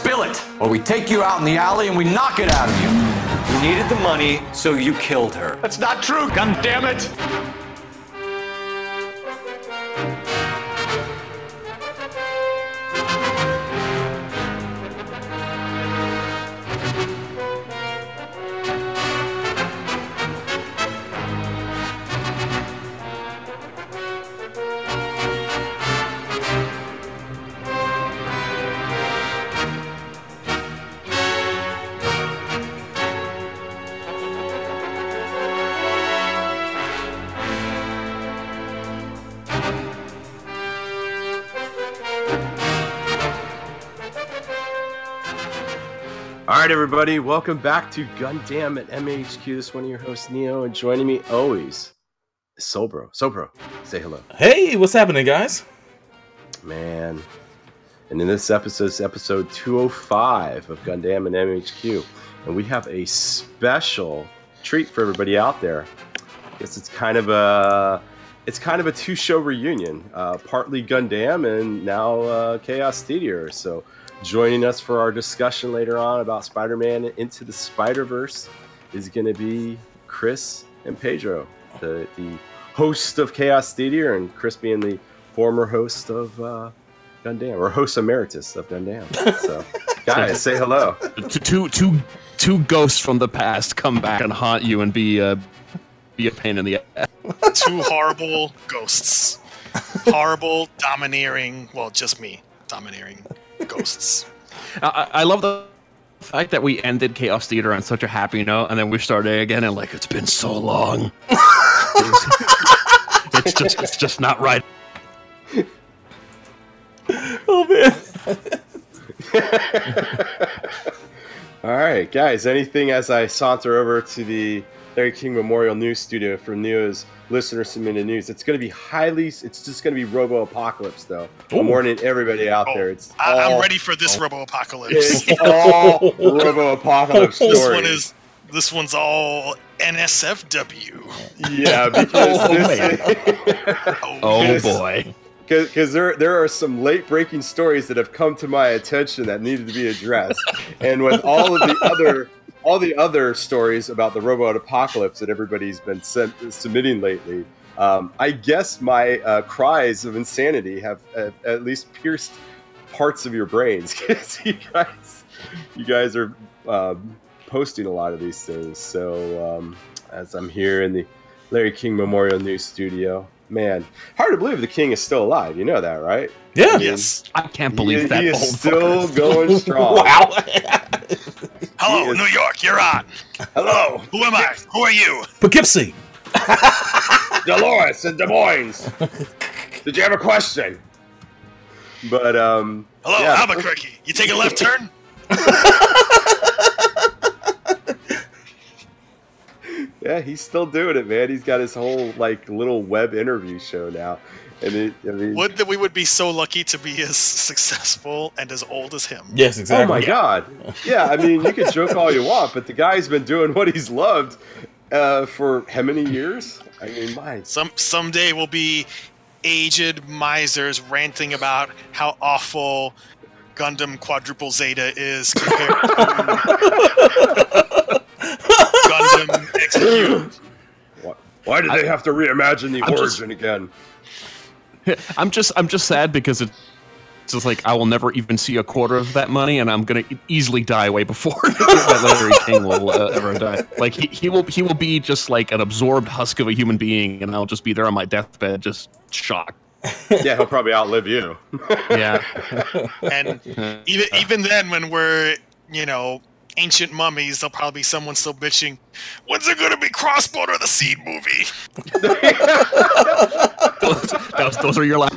spill it, or we take you out in the alley and we knock it out of you. You needed the money, so you killed her. That's not true, God damn it! Everybody, welcome back to Gundam at MAHQ. This is one of your hosts, Neo, and joining me always is Sobro. Sobro, say hello. Hey, what's happening, guys? Man. And in this episode, it's episode 205 of Gundam and MAHQ. And we have a special treat for everybody out there. I guess it's kind of a it's kind of a two-show reunion. Uh, partly Gundam and now uh, Chaos Theater. So joining us for our discussion later on about Spider-Man Into the Spider-Verse is going to be Chris and Pedro, the, the host of Chaos Theater, and Chris being the former host of uh, Gundam, or host emeritus of Gundam. So, guys, say hello. Two, two, two, two ghosts from the past come back and haunt you and be uh, be a pain in the ass. Two horrible ghosts. Horrible, domineering, well, just me, domineering ghosts. I, I I love the fact that we ended Chaos Theater on such a happy note, and then we started again, and like it's been so long. it's just, it's just not right. Oh man. All right, guys. Anything as I saunter over to the Larry King Memorial News Studio for Neo's listener submitted news? It's going to be highly. It's just going to be Robo Apocalypse, though. I'm warning everybody out Oh, there. It's I, all, I'm ready for this Robo Apocalypse. It's all Robo Apocalypse stories. This one is. This one's all NSFW. Yeah, because Oh, this, Oh, oh boy. because there there are some late breaking stories that have come to my attention that needed to be addressed, and with all of the other all the other stories about the robot apocalypse that everybody's been sent, submitting lately, um, I guess my uh, cries of insanity have, have at least pierced parts of your brains because you guys you guys are um, posting a lot of these things. So um, as I'm here in the Larry King Memorial News Studio. Man, hard to believe the king is still alive. You know that, right? Yeah. Yes. I can't He, believe that he is still fucker. going strong. Wow. Hello, is- New York, you're on. Hello, Who am I? Who are you? Poughkeepsie. Dolores in Des Moines. Did you have a question? But um, Hello, Yeah. Albuquerque. You take a left turn? yeah, he's still doing it, man. He's got his whole like little web interview show now, and it, I mean, Would that we would be so lucky to be as successful and as old as him. Yes, exactly. Oh my god! Yeah, I mean, you can joke all you want, but the guy's been doing what he's loved uh, for how many years? I mean, my Some someday we'll be aged misers ranting about how awful Gundam Quadruple Zeta is compared to Gundam Execute. why, why did they have to reimagine the I'm just- origin again? I'm just, I'm just sad because it's just like I will never even see a quarter of that money, and I'm gonna easily die way before that Larry King will uh, ever die. Like he, he will, he will be just like an absorbed husk of a human being, and I'll just be there on my deathbed, just shocked. yeah, he'll probably outlive you. Yeah. And even even then, when we're you know ancient mummies, there'll probably be someone still bitching. When's it gonna be Crossbone Crossboner the Seed movie? those, those, those are your last.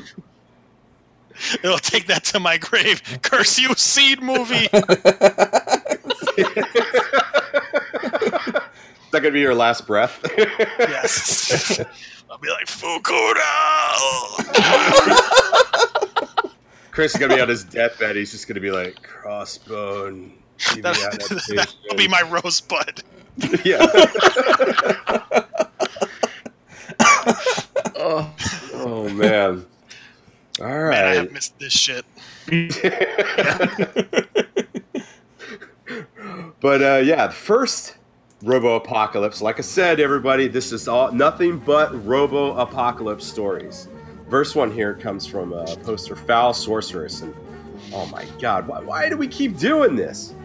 It'll take that to my grave. Curse you, Seed movie. Is that gonna be your last breath? Yes. I'll be like Fukuda. Chris is gonna be on his deathbed. He's just gonna be like crossbone. TV That, adaptation." that'll be my rosebud. yeah. oh, oh man. All right. Man, I have missed this shit. But uh, yeah, the first Robo Apocalypse. Like I said, everybody, this is all nothing but Robo Apocalypse stories. Verse one here comes from uh, poster Foul Sorceress, and oh my God, why, why do we keep doing this?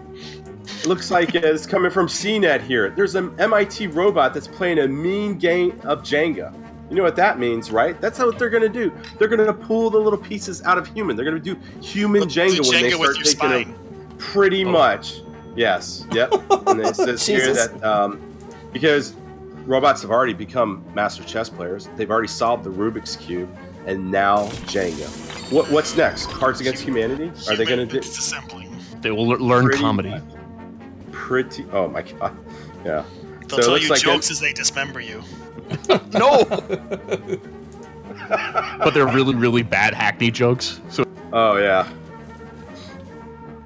It looks like it's coming from CNET here. There's an MIT robot that's playing a mean game of Jenga. You know what that means, right? That's what they're gonna do. They're gonna pull the little pieces out of human. They're gonna do human The Jenga when they start taking spine. over. Pretty much, yes. Yep. and it says here that um, because robots have already become master chess players, they've already solved the Rubik's cube, and now Jenga. What, what's next? Cards Against Humanity? Are they gonna do? disassembling? They will lear- learn Pretty comedy. much. Pretty. Oh my god. Yeah. They'll So tell you like jokes as they dismember you. No. but they're really, really bad hackney jokes. So Oh yeah.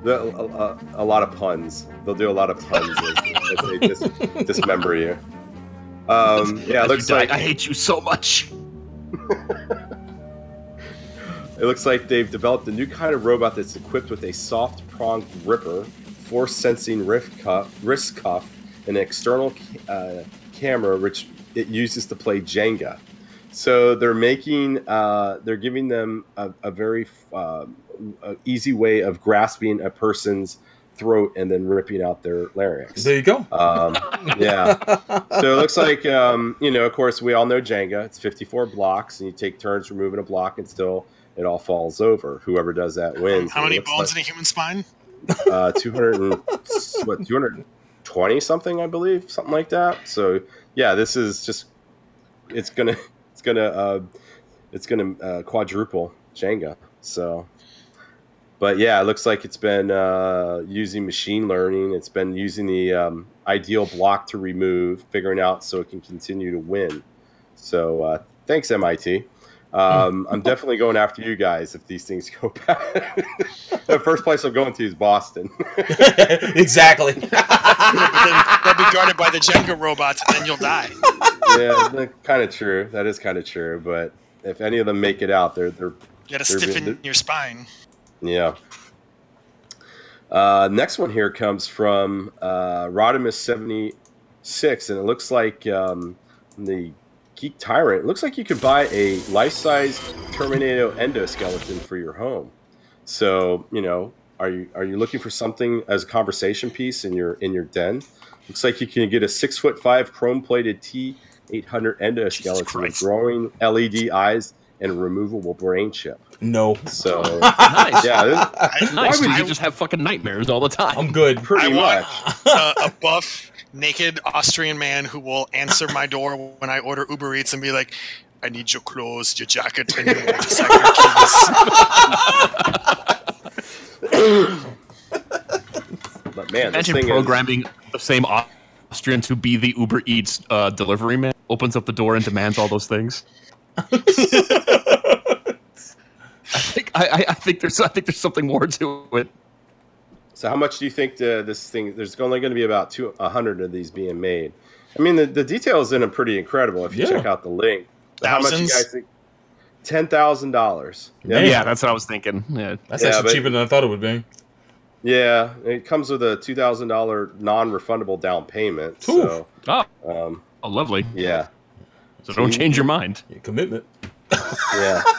The, a, a, a lot of puns. They'll do a lot of puns as, as they dis, dismember you. Um, yeah, it looks you die, like I hate you so much. it looks like they've developed a new kind of robot that's equipped with a soft pronged gripper, force sensing wrist cuff, wrist cuff, and an external uh, camera which it uses to play Jenga. So they're making, uh, they're giving them a, a very uh, a easy way of grasping a person's throat and then ripping out their larynx. There you go. Um, yeah. So it looks like, um, you know, of course, we all know Jenga. It's 54 blocks, and you take turns removing a block, and still it all falls over. Whoever does that wins. How many it looks bones in a human spine? Uh, 200 and, what, 220 something, I believe, something like that. So yeah, this is just, it's gonna, it's gonna, uh, it's gonna uh, quadruple Jenga. So, but yeah, it looks like it's been uh, using machine learning. It's been using the um, ideal block to remove, figuring out so it can continue to win. So uh, thanks, MIT. Um, I'm definitely going after you guys if these things go bad. the first place I'm going to is Boston. exactly. then they'll be guarded by the Jenga robots, and then you'll die. yeah, kind of true. That is kind of true. But if any of them make it out, they're they're You gotta They're stiffen being- your spine. Yeah. Uh, next one here comes from uh, Rodimus seventy six, and it looks like um, the Geek Tyrant. It looks like you could buy a life size Terminator endoskeleton for your home. So you know, are you are you looking for something as a conversation piece in your in your den? Looks like you can get a six foot five chrome plated T eight hundred endoskeleton with growing LED eyes and removable brain chip. No, So Nice. yeah, this- I, Nice. would You I, just have fucking nightmares all the time. I'm good. pretty I want much. uh, a buff, naked Austrian man who will answer my door when I order Uber Eats and be like, "I need your clothes, your jacket, and your motorcycle keys." But man, Imagine thing programming the same Austrian to be the Uber Eats uh, delivery man. Opens up the door and demands all those things. I think I, I- I think there's I think there's something more to it. Is. So how much do you think the, this thing? There's only going to be about two, a hundred of these being made. I mean, the, the details in them pretty incredible. If you Yeah. check out the link, But how much you guys think? Ten thousand dollars. Man. Yeah, that's what I was thinking. Yeah. That's Yeah, actually but- cheaper than I thought it would be. Yeah, it comes with a two thousand dollar non-refundable down payment. So, Oh, um, oh, lovely. yeah, So don't change your mind. Yeah, commitment. yeah.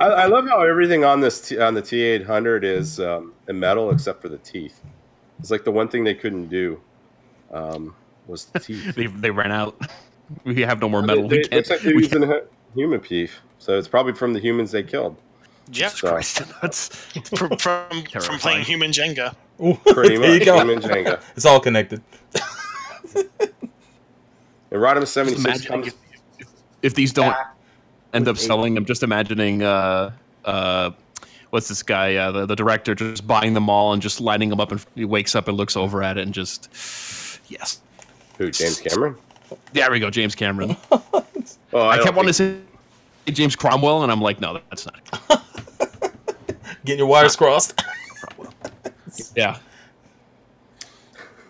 I, I love how everything on this t- on the T eight hundred is um, in metal except for the teeth. It's like the one thing they couldn't do um, was the teeth. They they ran out. We have no more metal. They, We can't. like they're we using hu- human beef, so it's probably from the humans they killed. Yeah, So, That's from from, from playing human Jenga. Ooh, pretty there you much go. human Jenga. It's all connected. And Rodimus seventy Just six comes. if, if these don't back end up with eight- selling, I'm just imagining uh uh what's this guy uh, the, the director just buying them all and just lining them up and he wakes up and looks over at it and just yes. Who? James Cameron? There we go, James Cameron. Oh, I, don't kept wanting to say James Cromwell, and I'm like, no, that's not. Getting your wires crossed. Yeah,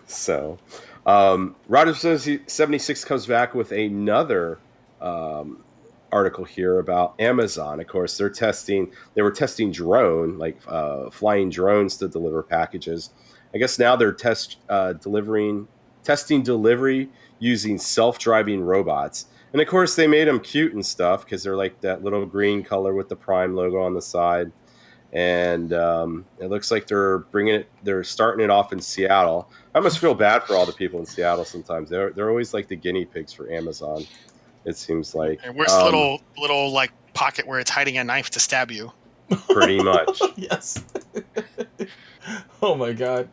So, um, Rodimus seventy six comes back with another um, article here about Amazon. Of course, they're testing. They were testing drone, like uh, flying drones to deliver packages. I guess now they're test uh, delivering, testing delivery using self-driving robots. And of course, they made them cute and stuff because they're like that little green color with the Prime logo on the side. And um, it looks like they're bringing it. They're starting it off in Seattle. I must feel bad for all the people in Seattle. Sometimes they're they're always like the guinea pigs for Amazon. It seems like And where's Um, little little like pocket where it's hiding a knife to stab you? pretty much. yes. oh my god.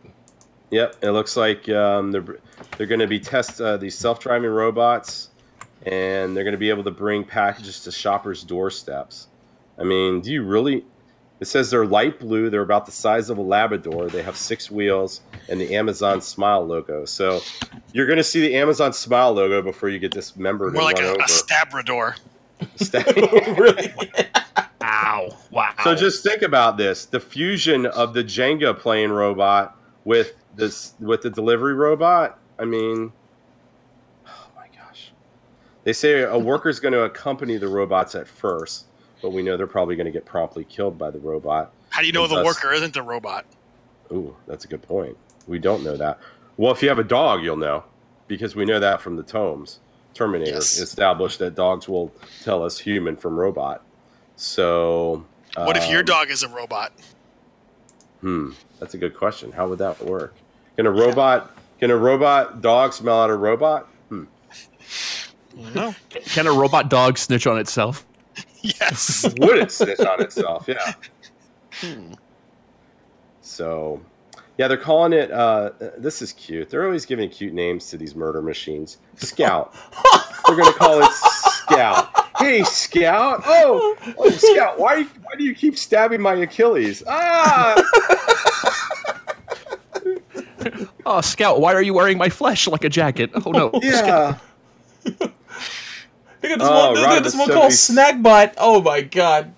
Yep, it looks like um, they're they're going to be test uh, these self-driving robots, and they're going to be able to bring packages to shoppers' doorsteps. I mean, do you really? It says they're light blue. They're about the size of a Labrador. They have six wheels and the Amazon Smile logo. So you're going to see the Amazon Smile logo before you get dismembered More like a, over. a stabrador. really? Ow! Wow. So just think about this: the fusion of the Jenga playing robot with this with the delivery robot. I mean, oh my gosh! They say a worker's going to accompany the robots at first, but we know they're probably going to get promptly killed by the robot. How do you know the thus- worker isn't the robot? Ooh, that's a good point. We don't know that. Well, if you have a dog, you'll know because we know that from the tomes. Terminator Yes. established that dogs will tell us human from robot. So, What if your um, dog is a robot? Hmm, that's a good question. How would that work? Can a robot can a robot dog smell out a robot? Hmm. No. Can a robot dog snitch on itself? Yes. Would it snitch on itself? Yeah. So, yeah, they're calling it. Uh, this is cute. They're always giving cute names to these murder machines. Scout. They're gonna call it Scout. Hey, Scout. Oh, oh, Scout. Why? Why do you keep stabbing my Achilles? Ah. Oh, Scout, why are you wearing my flesh like a jacket? Oh no. Yeah. Look at this Oh, one. Look right, at this one called 70s. Snackbot. Oh my god.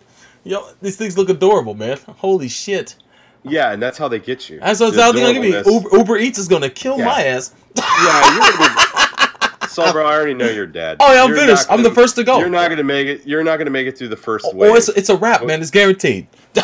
Yo, these things look adorable, man. Holy shit. Yeah, and that's how they get you. That's what The I was gonna be. adorableness. Uber, Uber Eats is gonna kill Yeah. my ass. Yeah, you're gonna be. So, bro, I already know you're dead. Oh, yeah, I'm You're finished. not I'm the first to go. You're not gonna make it. You're not gonna make it through the first Oh, wave. it's it's a wrap, man. It's guaranteed. yeah,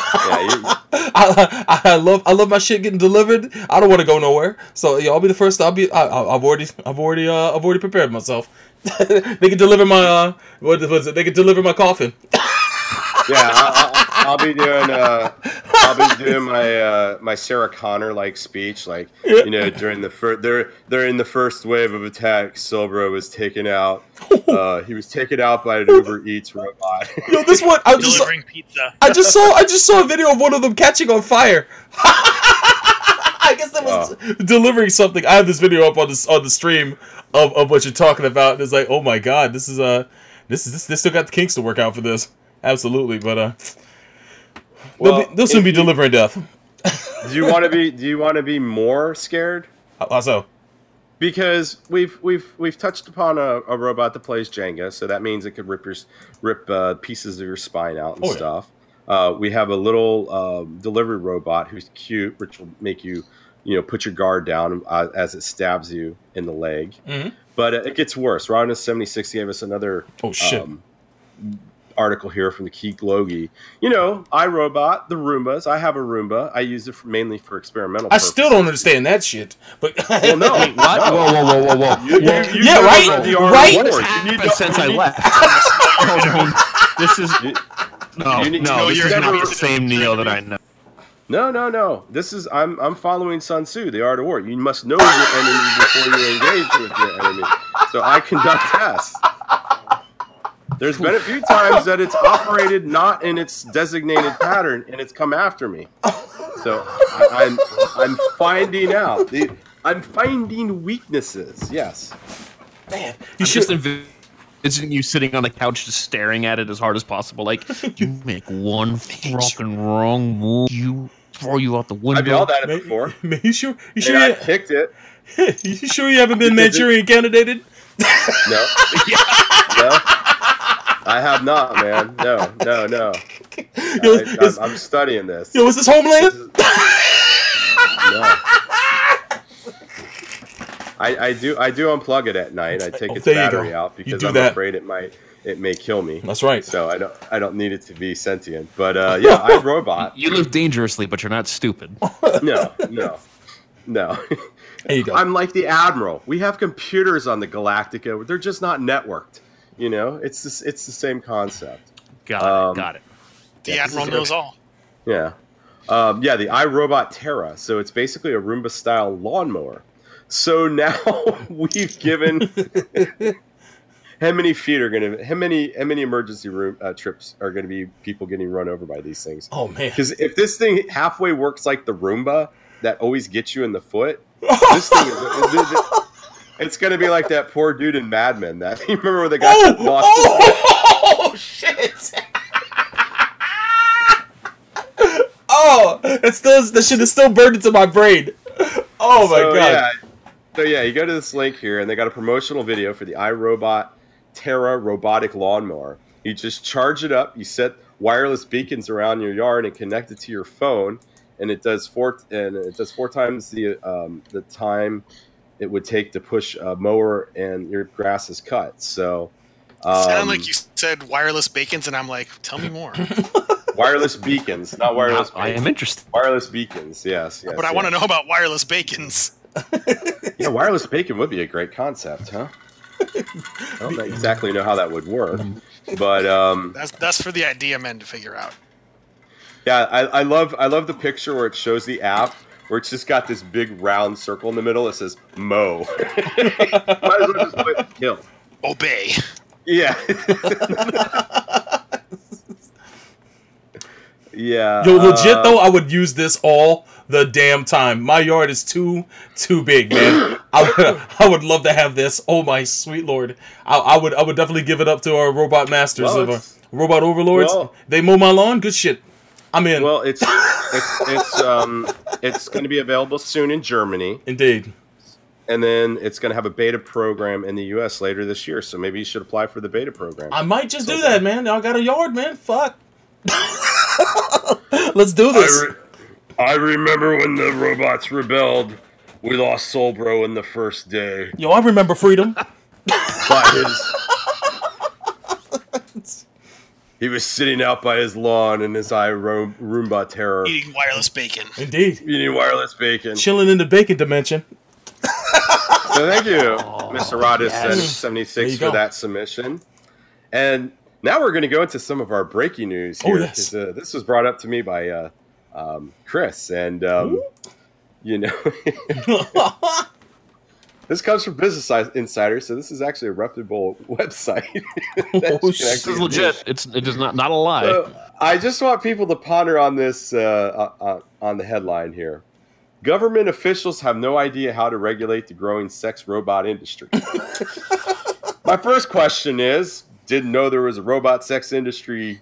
I, I love I love my shit getting delivered. I don't want to go nowhere. So yeah, I'll be the first. I'll be. I, I- I've already I've already uh, I've already prepared myself. they can deliver my uh what was it? They can deliver my coffin. yeah. I, I, I'll be doing. Uh, I'll be doing my uh, my Sarah Connor like speech, like you know, during the first. They're they're in the first wave of attack. Silbro was taken out. Uh, he was taken out by an Uber Eats robot. Yo, this one I just saw, pizza. I just saw I just saw a video of one of them catching on fire. I guess that was delivering something. I have this video up on this on the stream of, of what you're talking about. And it's like, oh my god, this is uh this is this they still got the kinks to work out for this. Absolutely, but uh Well, they'll, be, they'll soon be you- delivering death. do you want to be? Do you want to be more scared? How so? because we've we've we've touched upon a, a robot that plays Jenga, so that means it could rip your rip uh, pieces of your spine out and Oh, yeah. stuff. Uh, we have a little um, delivery robot who's cute, which will make you you know put your guard down uh, as it stabs you in the leg. Mhm. But it gets worse. Rodimus seventy six gave us another Oh shit. um, article here from the Geekologie. You know, iRobot, the Roombas. I have a Roomba. I use it for, mainly for experimental. I still don't understand that shit. But Well, no, Wait, what? no. Whoa, whoa, whoa, whoa, whoa. You, you, you Yeah, right? the Right? What You has need happened to- since I left? oh, no. This is no, you need to no. know This is not the same Neo that I know. No, no, no. This is I'm I'm following Sun Tzu, the art of war. You must know your enemy before you engage with your enemy. So I conduct tests. There's been a few times that it's operated not in its designated pattern and it's come after me. So I, I'm I'm finding out. The, I'm finding weaknesses. Yes. man, you I'm should just envisioning you sitting on the couch just staring at it as hard as possible. Like, you make one fucking wrong move, you throw you out the window. I've yelled at it man, before. man, you sure you sure And I you, kicked it. you sure you haven't been Manchurian candidated? No. No. I have not, man. No, no, no. Yo, I, I'm, I'm studying this. Yo, is this Homeland? No. I, I do I do unplug it at night. I take Oh, its battery out because I'm that. afraid it might it may kill me. That's right. So I don't I don't need it to be sentient. But uh, yeah, I robot. You live dangerously, but you're not stupid. No, no, no. There you go. I'm like the admiral. We have computers on the Galactica. They're just not networked. You know, it's this, it's the same concept. Got Um, it. Got it. The Yeah, admiral knows all. Yeah. Um, yeah, the iRobot Terra. So it's basically a Roomba style lawnmower. So now we've given how many feet are going to how many how many emergency room uh, trips are going to be people getting run over by these things? oh man. Because if this thing halfway works like the Roomba that always gets you in the foot, this thing is. It's going to be like that poor dude in Mad Men. That you remember when the guy Oh, lost oh, shit! oh, it's still the shit is still burned into my brain. Oh my so, god! Yeah. So yeah, you go to this link here, and they got a promotional video for the iRobot Terra robotic lawnmower. You just charge it up. You set wireless beacons around your yard and connect it to your phone, and it does four and it does four times the um, the time it would take to push a mower and your grass is cut. So. Um, Sound like you said wireless beacons, and I'm like, tell me more. wireless beacons, not wireless. I am interested. Wireless beacons, yes, yes. but I want to know about wireless beacons. Yeah, wireless bacon would be a great concept, huh? I don't exactly know how that would work, but um, That's that's for the idea men to figure out. yeah, I, I love I love the picture where it shows the app where it's just got this big round circle in the middle that says "Mo." Might as well just put "kill." Obey. Yeah. yeah. Yo, legit uh, though, I would use this all the damn time. My yard is too too big, man. I would, I would love to have this. Oh my sweet lord, I, I would I would definitely give it up to our robot masters Well, of our robot overlords. well- they mow my lawn. Good shit. I'm in. Well, it's it's it's um it's going to be available soon in Germany. Indeed. and then it's going to have a beta program in the U.S. later this year. So maybe you should apply for the beta program. I might just do that, man. I got a yard, man. Fuck. Let's do this. I remember when the robots rebelled. We lost Solbro in the first day, Yo, I remember freedom. but his. He was sitting out by his lawn in his eye Room- Roomba terror, Eating wireless bacon. Indeed. eating wireless bacon. Chilling in the bacon dimension. thank you, Mr. Rodis There seventy six you for go. that submission. And now we're going to go into some of our breaking news Oh, here. yes. 'cause, uh, this was brought up to me by uh, um, Chris, and um, you know, this comes from Business Insider, so this is actually a reputable website. that Oh, you can shit. This is legit. It's it is not not a lie. So, I just want people to ponder on this uh, uh, uh, on the headline here. Government officials have no idea how to regulate the growing sex robot industry. My first question is: Didn't know there was a robot sex industry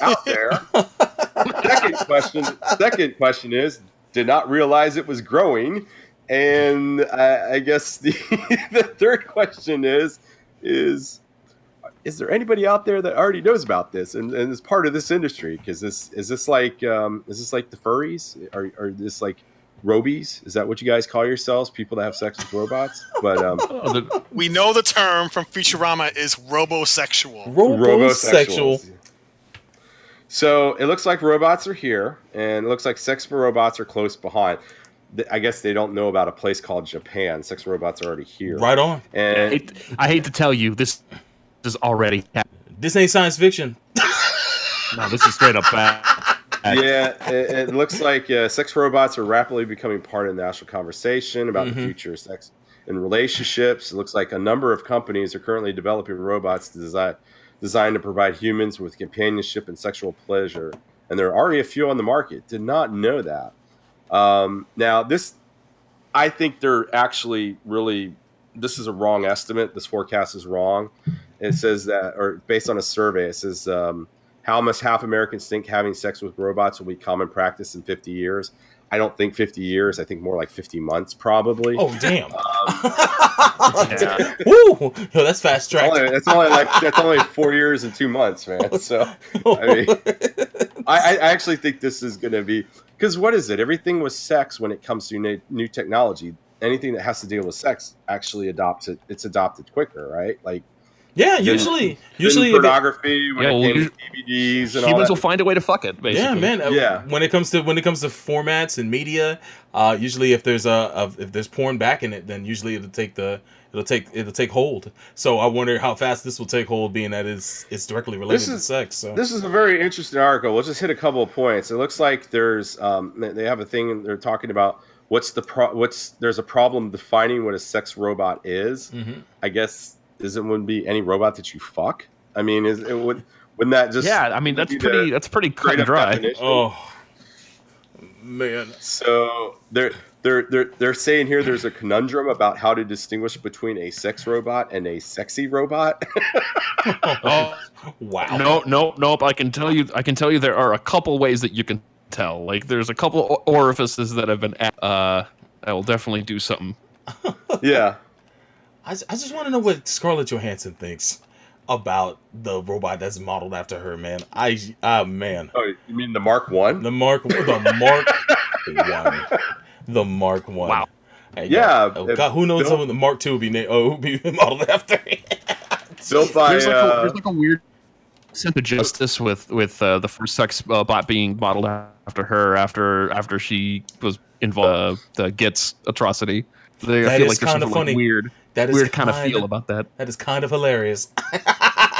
out there. second question. Second question is: Did not realize it was growing. And I, I guess the the third question is is is there anybody out there that already knows about this and, and is part of this industry? Because this is this like um, is this like the furries? Are are this like robies? Is that what you guys call yourselves? People that have sex with robots? But um, Oh, We know the term from Futurama is robosexual. Robosexual. So it looks like robots are here, and it looks like sex for robots are close behind. I guess they don't know about a place called Japan. Sex robots are already here, Right on. I And hate, I hate to tell you, this is already happening. This ain't science fiction. No, this is straight up bad. yeah, it, it looks like uh, sex robots are rapidly becoming part of the national conversation about the future of sex and relationships. It looks like a number of companies are currently developing robots to design, designed to provide humans with companionship and sexual pleasure. And there are already a few on the market. Did not know that. Um, now, this, I think they're actually really, this is a wrong estimate. This forecast is wrong. It says that, or based on a survey, it says, um, how almost half Americans think having sex with robots will be common practice in 50 years. I don't think 50 years. I think more like 50 months, probably. Oh damn. Yeah. Um, Woo! Yo, that's fast track. Only- that's only like that's only four years and two months, man. So I mean, I, I actually think this is going to be because what is it? Everything was sex when it comes to new, new technology. anything that has to deal with sex actually adopts it. It's adopted quicker, right? Like Yeah, Then- usually, usually, if pornography, when Yeah, it well, came to DVDs and Humans that. will find a way to fuck it. Basically. yeah, man. uh, Yeah. When it comes to when it comes to formats and media, uh, usually if there's a, a if there's porn back in it, then usually it'll take the it'll take it'll take hold. So I wonder how fast this will take hold, being that it's it's directly related This to sex. So This is a very interesting article. We'll just hit a couple of points. It looks like there's um, they- they have a thing they're talking about what's the pro- what's there's a problem defining what a sex robot is. Mhm. I guess isn't wouldn't be any robot that you fuck. I mean, is it would wouldn't that just yeah. I mean, that's pretty. That's pretty cut and dry. definition? oh man, So they're they're they're they're saying here there's a conundrum about how to distinguish between a sex robot and a sexy robot. oh wow. No, no, nope. I can tell you. I can tell you there are a couple ways that you can tell. Like there's a couple orifices that have been. a- Uh, I will definitely do something. yeah. I, I just want to know what Scarlett Johansson thinks about the robot that's modeled after her. Man, I ah man, Oh, you mean the Mark One? the Mark the Mark one, the Mark one. Wow. Hey, Yeah, God, oh, God, who knows? Someone the Mark Two will be named. Oh, will be modeled after. Built by There's like, a, uh, there's like a weird sense of justice with with uh, the first sex uh, bot being modeled after her after after she was involved uh, the gets atrocity. They, That I feel is like there's kinda something like, funny. weird, That is weird kind of kinda- feel about that. That is kind of hilarious.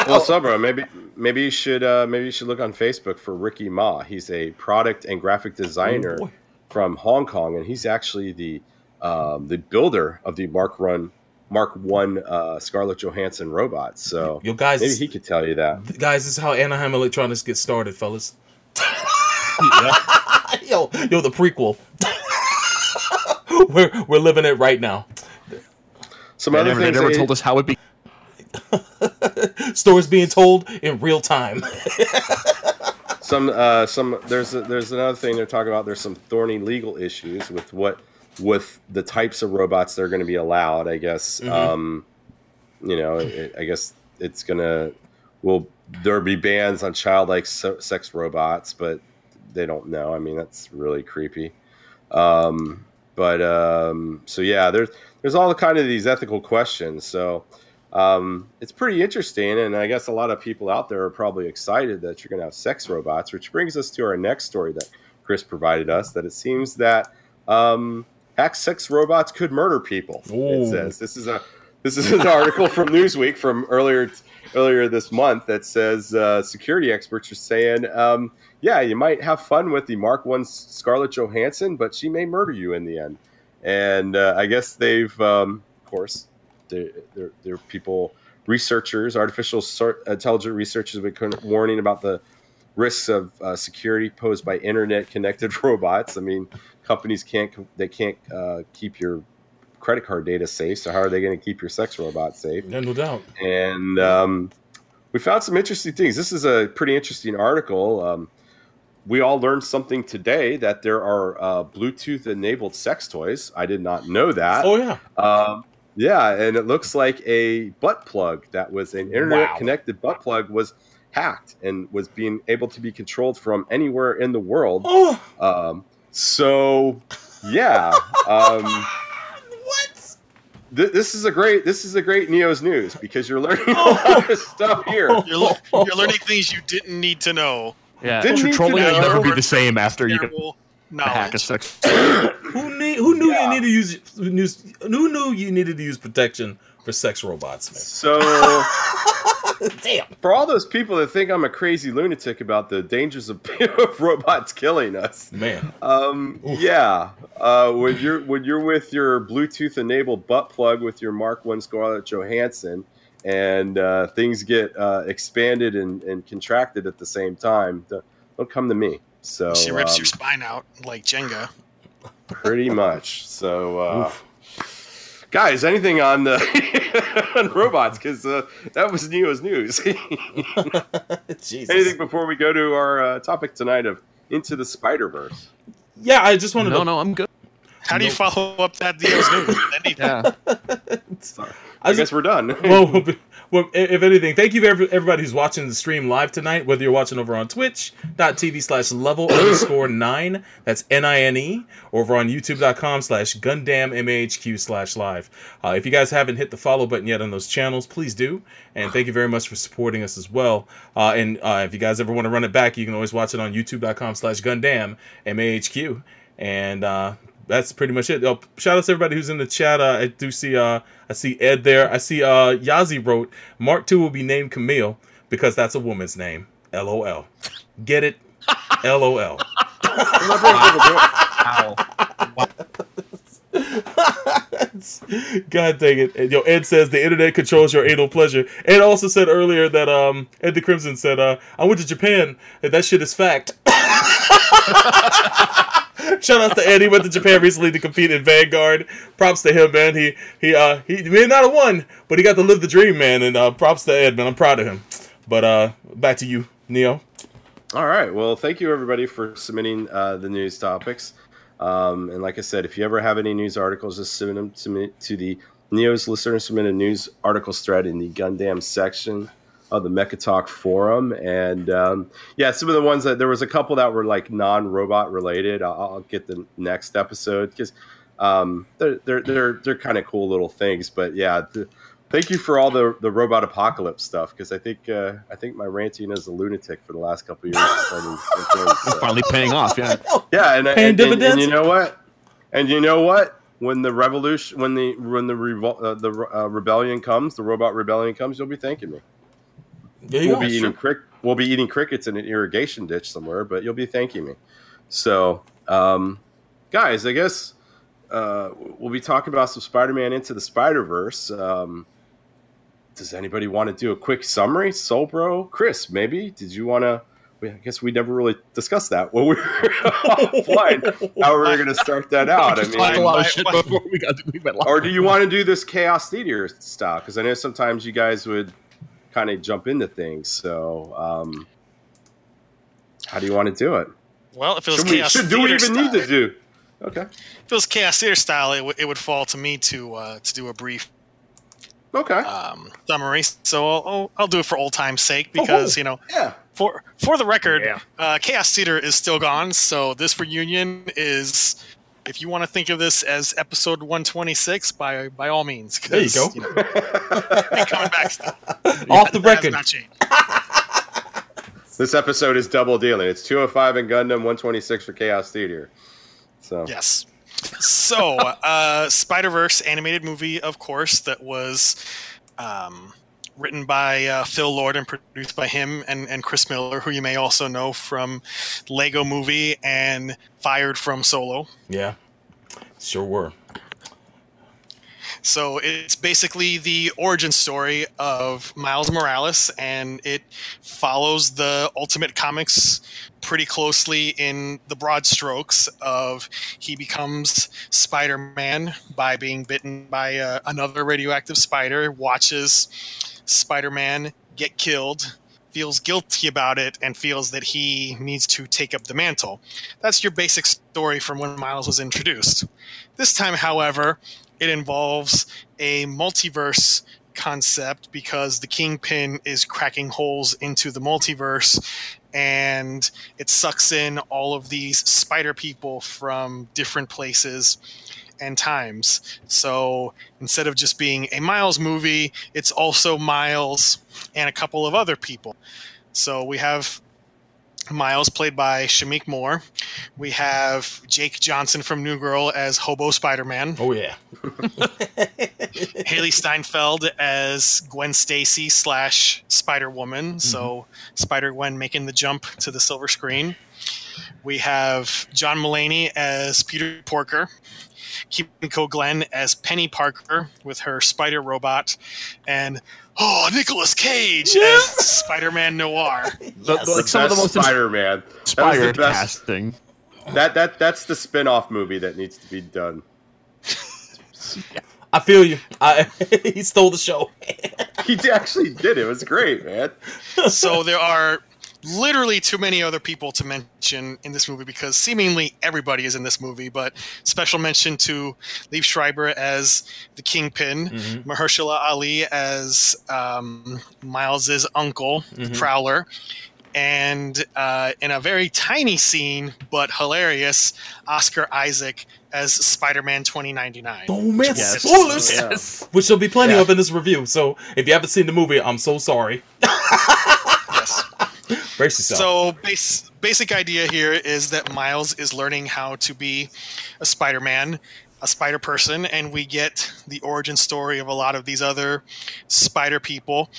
Well, Subra, maybe maybe you should uh, maybe you should look on Facebook for Ricky Ma. He's a product and graphic designer Oh, from Hong Kong, and he's actually the um, the builder of the Mark Run Mark One uh, Scarlett Johansson robot. So Yo, guys, maybe he could tell you that. guys, this is how Anaheim Electronics gets started, fellas. yo, yo, the prequel. we're we're living it right now. Some They other never, they never told us how it be. Stories being told in real time. some uh, some there's a, there's another thing they're talking about. There's some thorny legal issues with what with the types of robots that are going to be allowed. I guess Mhm. um, you know it, I guess it's gonna will there be bans on childlike se- sex robots, but they don't know. I mean that's really creepy. Um, but um, so yeah, there's there's all the kind of these ethical questions. So um, it's pretty interesting, and I guess a lot of people out there are probably excited that you're going to have sex robots. Which brings us to our next story that Chris provided us. That it seems that um, hack sex robots could murder people. It says this is a this is an article from Newsweek from earlier earlier this month that says uh, security experts are saying, um, yeah, you might have fun with the Mark One Scarlett Johansson, but she may murder you in the end. And uh, I guess they've, um, of course, they're, they're, they're people, researchers, artificial intelligent researchers have been warning about the risks of uh, security posed by internet connected robots. I mean, companies can't they can't uh, keep your credit card data safe, so how are they going to keep your sex robot safe? Yeah, no doubt. and um, we found some interesting things. This is a pretty interesting article. Um, we all learned something today that there are uh, Bluetooth enabled sex toys. I did not know that. Oh yeah. Um, yeah, and it looks like a butt plug that was an internet Wow. connected butt plug was hacked and was being able to be controlled from anywhere in the world. Oh, Um, so, yeah. Um, what? th- this is a great this is a great Neo's news because you're learning a lot of stuff here. You're, le- you're learning things you didn't need to know. Yeah, Didn't need trolling to will never be the same after you can Terrible hack a sex. Who need? Who knew Yeah. you needed to use? Who knew, who knew you needed to use protection for sex robots, Man? So. Damn. for all those people that think I'm a crazy lunatic about the dangers of, of robots killing us, Man. um, Oof. yeah, uh, when you're when you're with your Bluetooth enabled butt plug with your Mark One Scarlett Johansson, and uh, things get uh, expanded and, and contracted at the same time, don't, don't come to me. So She rips um, your spine out like Jenga. pretty much. So. Uh, Guys, anything on the on robots? Because uh, that was Neo's news. Jesus. anything before we go to our uh, topic tonight of Into the Spider Verse? Yeah, I just wanted No, to. no, I'm good. How do you Nope. follow up that Neo's news? with? Yeah, Sorry. I I guess we're done. well, well, if anything, thank you to everybody who's watching the stream live tonight, whether you're watching over on twitch.tv slash level underscore nine, that's N-I-N-E, or over on youtube.com slash Gundam MAHQ slash live. Uh, if you guys haven't hit the follow button yet on those channels, please do. And thank you very much for supporting us as well. Uh, and uh, if you guys ever want to run it back, you can always watch it on youtube.com slash Gundam MAHQ. And uh, that's pretty much it. Shout out to everybody who's in the chat. Uh, I do see uh, I see Ed there. I see uh, Yazi wrote Mark II will be named Kamille because that's a woman's name. LOL. Get it? LOL. God dang it. Yo, Ed says the internet controls your anal pleasure. Ed also said earlier that um Ed the Crimson said, uh, I went to Japan and that shit is fact. Shout out to Ed. He went to Japan recently to compete in Vanguard. Props to him, man. He he uh he may not have won, but he got to live the dream, man. And uh props to Ed, man. I'm proud of him. But uh back to you, Neo. All right. Well, thank you everybody for submitting uh, the news topics. Um, and like I said, if you ever have any news articles, just submit them to me to the Neo's listener submitted news articles thread in the Gundam section of the Mecha Talk forum. And um, yeah, some of the ones that there was a couple that were like non-robot related. I'll, I'll get the next episode because um, they're they're they're they're kind of cool little things. But yeah. The, Thank you for all the, the robot apocalypse stuff because I think uh, I think my ranting as a lunatic for the last couple of years is starting to so. Finally paying off. Yeah. Yeah, and, and, and, and you know what? And you know what? When the revolution, when the when the revol- uh, the uh, rebellion comes, the robot rebellion comes, you'll be thanking me. There you We'll go. be eating crick. We'll be eating crickets in an irrigation ditch somewhere, but you'll be thanking me. So, um, guys, I guess uh, we'll be talking about some Spider-Man into the Spider-Verse. Um, does anybody want to do a quick summary? Soul Bro, Chris, maybe? Did you want to? I guess we never really discussed that when we were offline. How we're going to start that out? I Just talked a mean, lot of shit before we got we went live. or do you want to do this Chaos Theater style? Because I know sometimes you guys would kind of jump into things. So, um, how do you want to do it? Well, if it was Should we, chaos should, do we even style, need to do? Okay. if it was chaos theater style, it, w- it would fall to me to uh, to do a brief Okay. um, summary. So I'll, I'll, I'll do it for old time's sake because you know yeah. for for the record, Yeah. uh, Chaos Theater is still gone. So this reunion is, if you want to think of this as episode 126, by by all means, There you go. know, coming back. Still. Off the record. not changed. This episode is double dealing. It's 205 in Gundam, 126 for Chaos Theater. So, Yes. So, uh, Spider Verse animated movie, of course, that was um, written by uh, Phil Lord and produced by him and, and Chris Miller, who you may also know from Lego Movie and Fired from Solo. Yeah. Sure were. So it's basically the origin story of Miles Morales, and it follows the Ultimate Comics pretty closely in the broad strokes of he becomes Spider-Man by being bitten by uh, another radioactive spider, watches Spider-Man get killed, feels guilty about it, and feels that he needs to take up the mantle. That's your basic story from when Miles was introduced. This time, however, it involves a multiverse concept because the kingpin is cracking holes into the multiverse and it sucks in all of these spider people from different places and times. So instead of just being a Miles movie, it's also Miles and a couple of other people. So we have Miles, played by Shameik Moore. We have Jake Johnson from New Girl as Hobo Spider Man. Oh yeah. Hailee Steinfeld as Gwen Stacy slash Spider Woman. Mm-hmm. So Spider Gwen making the jump to the silver screen. We have John Mulaney as Peter Porker. Kimiko Glenn as Penny Parker with her spider robot, and oh, Nicolas Cage as Spider-Man Noir. The- Yes. like some of the most Spider-Man. inspired best. casting. That that that's the spin-off movie that needs to be done. I feel you. I, he stole the show. He actually did. It was great, man. so there are literally too many other people to mention in this movie because seemingly everybody is in this movie. But special mention to Liev Schreiber as the Kingpin, Mhm. Mahershala Ali as um, Miles's uncle, Mhm. Prowler, and uh, in a very tiny scene but hilarious, Oscar Isaac as Spider-Man 2099. Don't miss Yes. spoilers, Yes. which there'll be plenty Yeah. of in this review. So if you haven't seen the movie, I'm so sorry. Yes. Brace yourself. So, base, basic idea here is that Miles is learning how to be a Spider-Man, a Spider person, and we get the origin story of a lot of these other Spider people.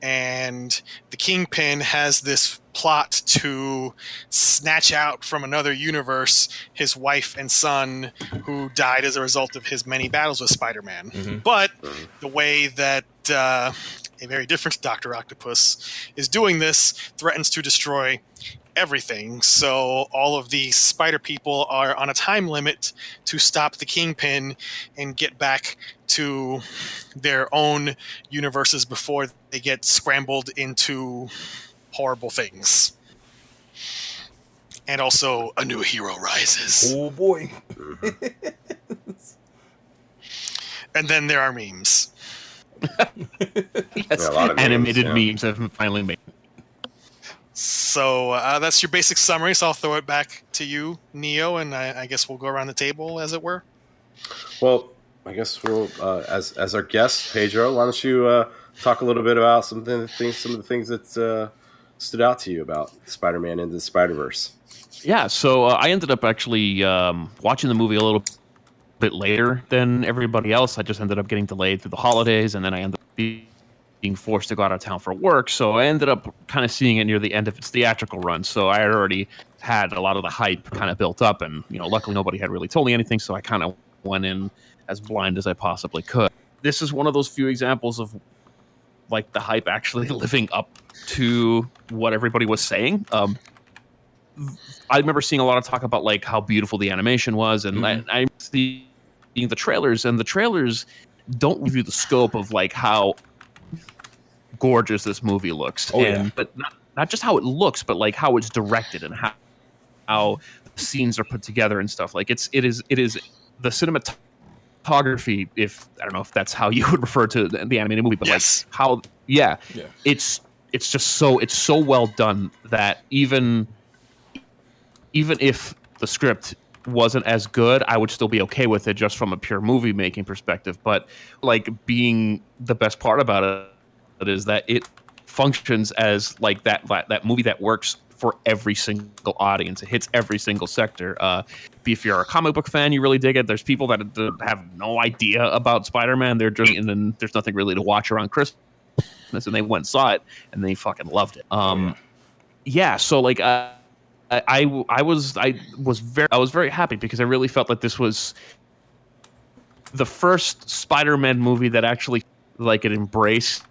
And the Kingpin has this plot to snatch out from another universe his wife and son who died as a result of his many battles with Spider-Man. Mhm. But the way that uh, a very different Doctor Octopus is doing this threatens to destroy everything. So all of the spider people are on a time limit to stop the kingpin and get back to their own universes before they get scrambled into horrible things. And also, a new hero rises. oh boy. Mm-hmm. And then there are memes. Yes. a lot of memes, Animated yeah. memes have finally made. So uh, that's your basic summary. So I'll throw it back to you, Neo, and I, I guess we'll go around the table, as it were. Well, I guess we'll uh, as as our guest, Pedro. Why don't you uh, talk a little bit about some of the things, some of the things that uh, stood out to you about Spider-Man and the Spider-Verse? Yeah, so uh, I ended up actually um, watching the movie a little bit later than everybody else. I just ended up getting delayed through the holidays, and then I ended up being forced to go out of town for work. So I ended up kind of seeing it near the end of its theatrical run. So I had already had a lot of the hype kind of built up, and you know, luckily nobody had really told me anything, so I kind of went in as blind as I possibly could. This is one of those few examples of like the hype actually living up to what everybody was saying. Um, I remember seeing a lot of talk about like how beautiful the animation was, and Mhm. I, I'm seeing the trailers, and the trailers don't review the scope of like how gorgeous this movie looks, Oh, and yeah. but not, not just how it looks, but like how it's directed and how how the scenes are put together and stuff. Like it's it is it is the cinematography. If I don't know if that's how you would refer to the, the animated movie, but Yes. like how yeah, Yeah. it's it's just so it's so well done that even even if the script wasn't as good, I would still be okay with it just from a pure movie making perspective. But like being the best part about it is that it functions as like that that, movie that works for every single audience. It hits every single sector. Uh, if you're a comic book fan, you really dig it. There's people that have no idea about Spider-Man. They're just and then there's nothing really to watch around Christmas, and they went and saw it and they fucking loved it. Um, yeah. So like. Uh, I, I was I was very I was very happy because I really felt like this was the first Spider-Man movie that actually like it embraced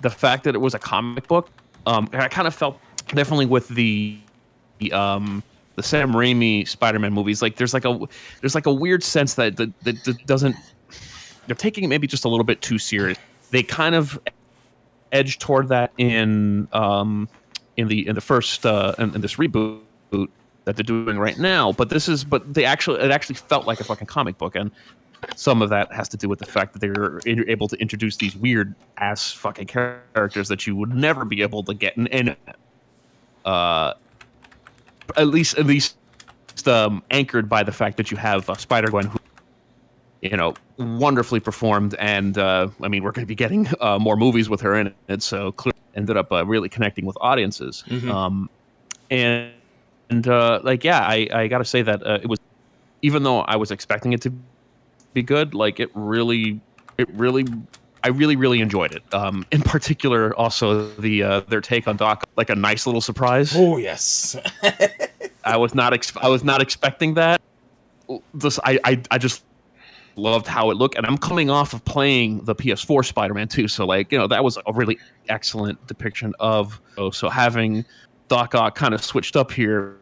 the fact that it was a comic book. Um, I kind of felt definitely with the, the um the Sam Raimi Spider-Man movies. Like there's like a there's like a weird sense that that, that, that doesn't they're taking it maybe just a little bit too serious. They kind of edge toward that in um in the in the first uh in, in this reboot that they're doing right now but this is but they actually it actually felt like a fucking comic book and some of that has to do with the fact that they were in- able to introduce these weird ass fucking characters that you would never be able to get in, in uh at least at least um, anchored by the fact that you have uh, Spider Gwen who you know wonderfully performed and uh, I mean we're going to be getting uh, more movies with her in it so clearly ended up uh, really connecting with audiences Mhm. um and and uh, like yeah I I got to say that uh, it was even though I was expecting it to be good like it really it really I really really enjoyed it um in particular also the uh, their take on Doc like a nice little surprise Oh yes. I was not ex- I was not expecting that. This I, I I just loved how it looked, and I'm coming off of playing the PS4 Spider-Man 2, so like you know that was a really excellent depiction of. Oh, so having Doc Ock kind of switched up here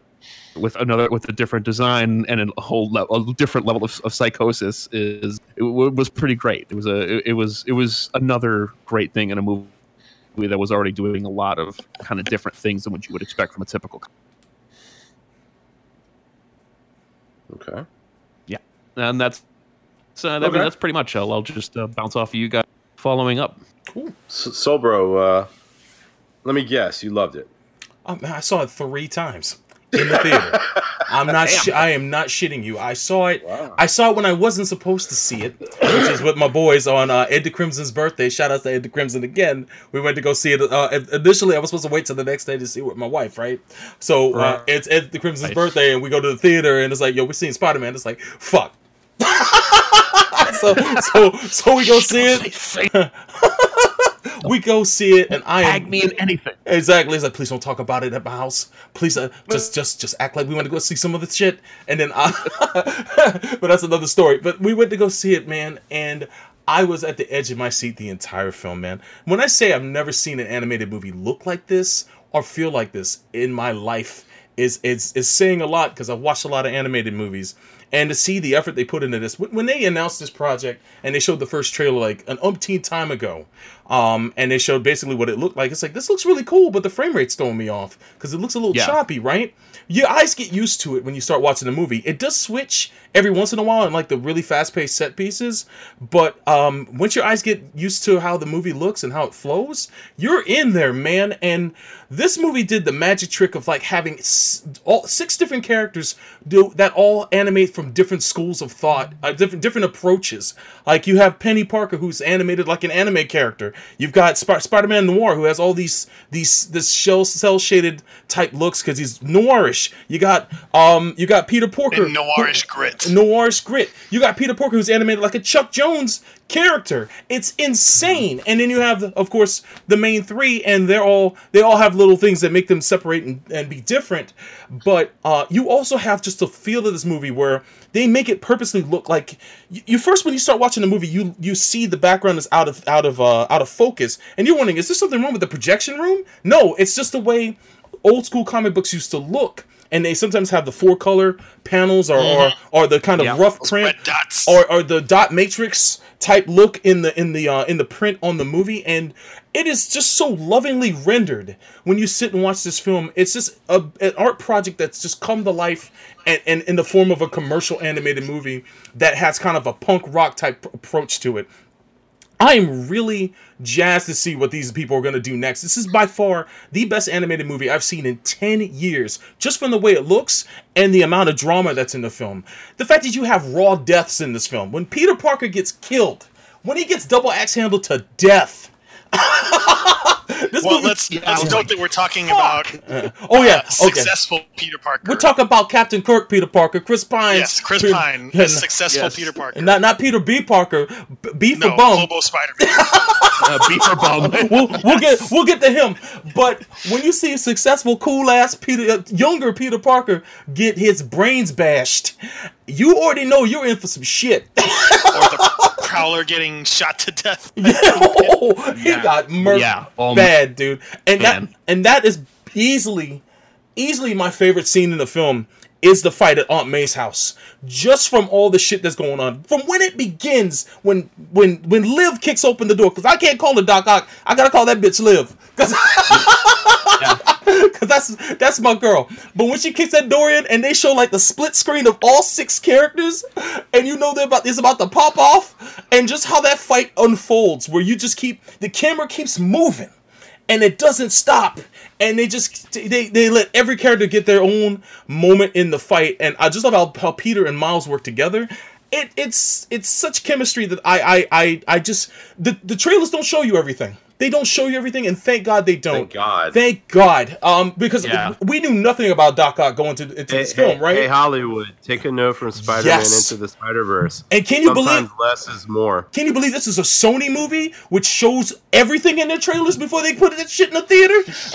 with another with a different design and a whole le- a different level of, of psychosis is it w- was pretty great. It was a it, it was it was another great thing in a movie that was already doing a lot of kind of different things than what you would expect from a typical. Okay. Yeah, and that's so. I mean, Okay. that's pretty much. I'll, I'll just uh, bounce off of you guys following up. Cool. So, Sobro, uh, let me guess. You loved it. Oh, man, I saw it three times in the theater. I'm not. Sh- I am not shitting you. I saw it. Wow. I saw it when I wasn't supposed to see it, which is with my boys on uh, Ed DeCrimson's birthday. Shout out to Ed Crimson again. We went to go see it. Uh, initially, I was supposed to wait till the next day to see it with my wife, right? So uh, it's Ed DeCrimson's Nice. birthday, and we go to the theater, and it's like, yo, we're seeing Spider Man. It's like, fuck. so so so we go see it. we go see it, and I am Tag me in anything. Exactly. It's like, please don't talk about it at my house. Please, uh, just, just, just act like we want to go see some of the shit. And then, I, but that's another story. But we went to go see it, man, and I was at the edge of my seat the entire film, man. When I say I've never seen an animated movie look like this or feel like this in my life, is is is saying a lot because I've watched a lot of animated movies. And to see the effort they put into this, when they announced this project and they showed the first trailer like an umpteen time ago, um, and they showed basically what it looked like. It's like this looks really cool, but the frame rate's throwing me off because it looks a little Yeah. choppy, right? Your eyes get used to it when you start watching the movie. It does switch every once in a while in like the really fast paced set pieces, but um, once your eyes get used to how the movie looks and how it flows, you're in there, man. And this movie did the magic trick of like having s- all six different characters do that all animate from different schools of thought, uh, different different approaches. Like you have Penny Parker, who's animated like an anime character. You've got Sp- Spider-Man Noir, who has all these these this shell cel shaded type looks because he's noirish. You got um you got Peter Porker, And noirish grit. noirish grit. You got Peter Porker who's animated like a Chuck Jones character. It's insane. And then you have, of course, the main three, and they're all they all have little things that make them separate and, and be different. But uh, you also have just a feel of this movie where they make it purposely look like you, you first when you start watching the movie, you you see the background is out of out of uh, out of focus, and you're wondering, is there something wrong with the projection room? No, it's just the way old school comic books used to look. And they sometimes have the four color panels or, or, or the kind of rough print dots. or, or the dot matrix type look in the in the uh, in the print on the movie. And it is just so lovingly rendered when you sit and watch this film. It's just a, an art project that's just come to life and, and in the form of a commercial animated movie that has kind of a punk rock type approach to it I am really jazzed to see what these people are going to do next. This is by far the best animated movie I've seen in 10 years, just from the way it looks and the amount of drama that's in the film. The fact that you have raw deaths in this film. When Peter Parker gets killed, when he gets double axe handled to death. this well, movie- let's let's note that we're talking about oh, yeah. uh, Okay. successful Peter Parker. We're talking about Captain Kirk, Peter Parker, Chris Pine. Yes, Chris Pe- Pine, Yeah, the successful yes. Peter Parker. Not not Peter B. Parker. B, B for no, bum. Hobo Spider-Man. Uh, beaver bum. we'll, we'll get we'll get to him. But when you see a successful, cool ass Peter, uh, younger Peter Parker get his brains bashed, you already know you're in for some shit. or the Prowler getting shot to death. oh, he got murdered Yeah, um, bad, dude. And that and that is easily, easily my favorite scene in the film is the fight at Aunt May's house. Just from all the shit that's going on, from when it begins, when when when Liv kicks open the door, because I can't call her Doc Ock, I gotta call that bitch Liv, because Cause that's that's my girl. But when she kicks that door in and they show like the split screen of all six characters, and you know they're about it's about to pop off, and just how that fight unfolds, where you just keep the camera keeps moving, and it doesn't stop, and they just they they let every character get their own moment in the fight, and I just love how, how Peter and Miles work together. It, it's it's such chemistry that I I I, I just the, the trailers don't show you everything. They don't show you everything, and thank God they don't. Thank God. Thank God. Um, because Yeah. we knew nothing about Doc Ock going to into Hey, this film, hey- right? Hey, Hollywood, take a note from Spider-Man Yes. into the Spider-Verse. and can you Sometimes believe? less is more. Can you believe this is a Sony movie which shows everything in their trailers before they put that shit in the theater?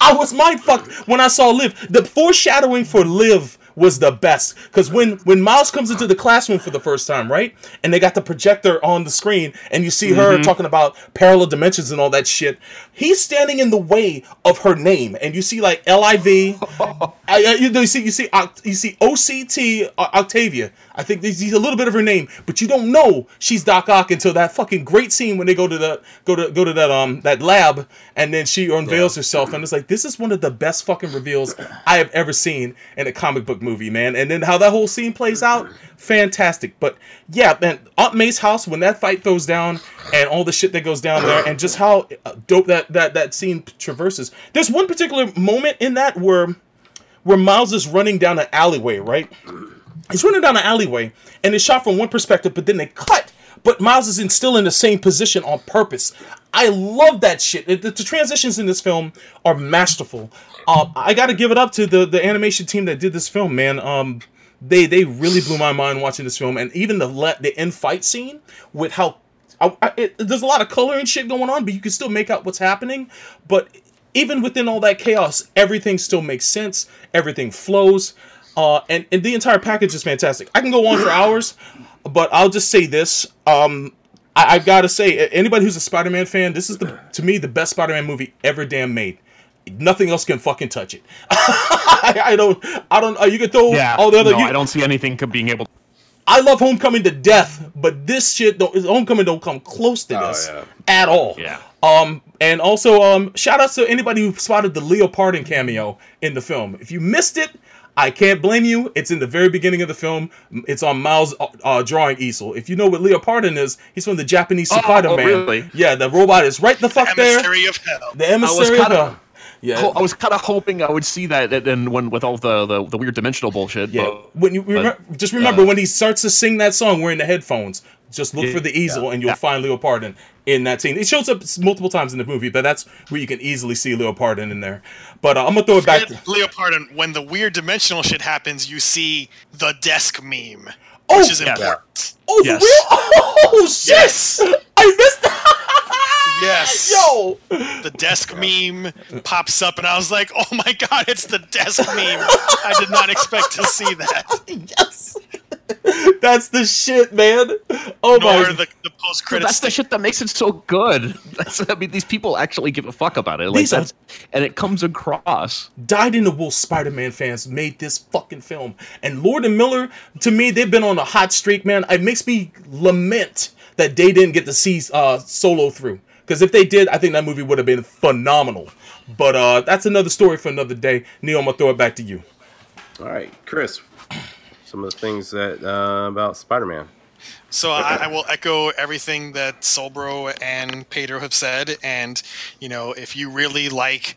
I was mind fucked when I saw Liv. The foreshadowing for Liv was the best because when when Miles comes into the classroom for the first time, right, and they got the projector on the screen, and you see her mm-hmm. talking about parallel dimensions and all that shit, he's standing in the way of her name, and you see like L I V. you see you see you see O C T Octavia. I think he's a little bit of her name, but you don't know she's Doc Ock until that fucking great scene when they go to the go to go to that um that lab and then she unveils herself and it's like this is one of the best fucking reveals I have ever seen in a comic book movie, man. And then how that whole scene plays out, fantastic. But yeah, man, Aunt May's house when that fight goes down and all the shit that goes down there and just how uh, dope that that that scene traverses. There's one particular moment in that where where Miles is running down an alleyway, right? He's running down an alleyway, and it's shot from one perspective, but then they cut. But Miles is in, still in the same position on purpose. I love that shit. The, the transitions in this film are masterful. Um, I got to give it up to the the animation team that did this film, man. Um, they they really blew my mind watching this film, and even the le- the end fight scene with how I, I, it, there's a lot of color and shit going on, but you can still make out what's happening. But even within all that chaos, everything still makes sense. Everything flows, uh, and and the entire package is fantastic. I can go on for hours, but I'll just say this. Um, I, I've got to say, anybody who's a Spider-Man fan, this is the to me the best Spider-Man movie ever damn made. Nothing else can fucking touch it. I, I don't. I don't. Uh, you can throw Yeah, all the other. no, you- I don't see anything co- being able. To... I love Homecoming to death, but this shit don't Homecoming don't come close to Oh, this yeah. at all. Yeah. Um, and also, um, shout outs to anybody who spotted the Leopardon cameo in the film. If you missed it, I can't blame you. It's in the very beginning of the film. It's on Miles' uh, uh, drawing easel. If you know what Leopardon is, he's from the Japanese Oh, Spider-Man. oh, really? Yeah, the robot is right the fuck there. Emissary of hell. The emissary of kinda- hell. Yeah. I was kind of hoping I would see that, and- and when with all the, the, the weird dimensional bullshit. Yeah. but- When you remember, just remember when he starts to sing that song wearing the headphones. Just look Yeah. for the easel and you'll Yeah. find Leopardon in that scene. It shows up multiple times in the movie, but that's where you can easily see Leopardon in there. But uh, I'm gonna throw it back. To, Forget Leopardon, when the weird dimensional shit happens, you see the desk meme, Oh, which is yeah. important. oh, Yes. real? Oh shit! Yes. I missed that. Yes. Yo. The desk meme pops up, and I was like, "Oh my god, it's the desk meme!" I did not expect to see that. Yes. That's the shit, man. Oh Nor my. the, the post credits. that's the shit that makes it so good. That's, I mean, these people actually give a fuck about it. Like These are- that's, and it comes across. Dyed in the Wool Spider-Man fans made this fucking film. And Lord and Miller, to me, they've been on a hot streak, man. It makes me lament that they didn't get to see uh, Solo through. Because if they did, I think that movie would have been phenomenal. But uh, that's another story for another day. Neil, I'm gonna throw it back to you. All right, Chris. Some of the things that uh, about Spider-Man. So I, I will echo everything that Solbro and Pedro have said, and you know, if you really like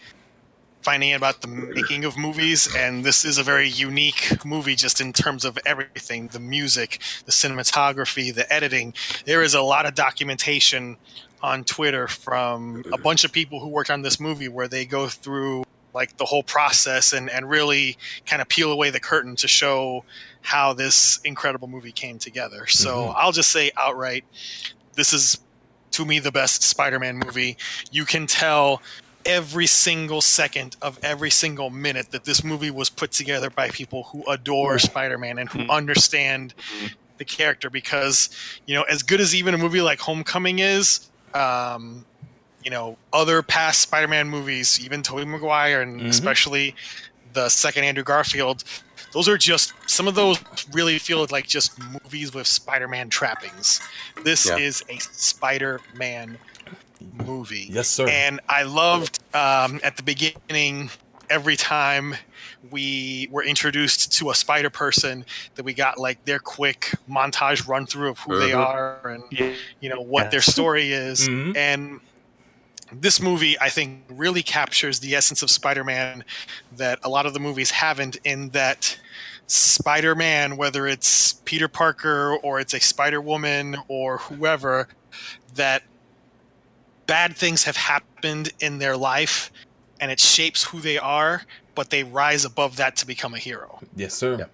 finding out about the making of movies, and this is a very unique movie just in terms of everything the music, the cinematography, the editing. There is a lot of documentation on Twitter from a bunch of people who worked on this movie where they go through like the whole process and, and really kind of peel away the curtain to show how this incredible movie came together. So mm-hmm. I'll just say outright, this is to me the best Spider-Man movie. You can tell every single second of every single minute that this movie was put together by people who adore mm-hmm. Spider-Man and who mm-hmm. understand the character because you know as good as even a movie like Homecoming is um, you know other past Spider-Man movies even Tobey Maguire and especially the second Andrew Garfield those are just some of those really feel like just movies with Spider-Man trappings this Yeah. is a Spider-Man movie Yes, sir. and I loved um, at the beginning every time we were introduced to a spider person that we got like their quick montage run through of who they Mhm. are and you know what their story is Mhm. and this movie i think really captures the essence of spider-man that a lot of the movies haven't in that spider-man whether it's peter parker or it's a spider-woman or whoever that bad things have happened in their life and it shapes who they are but they rise above that to become a hero Yes, sir. Yeah.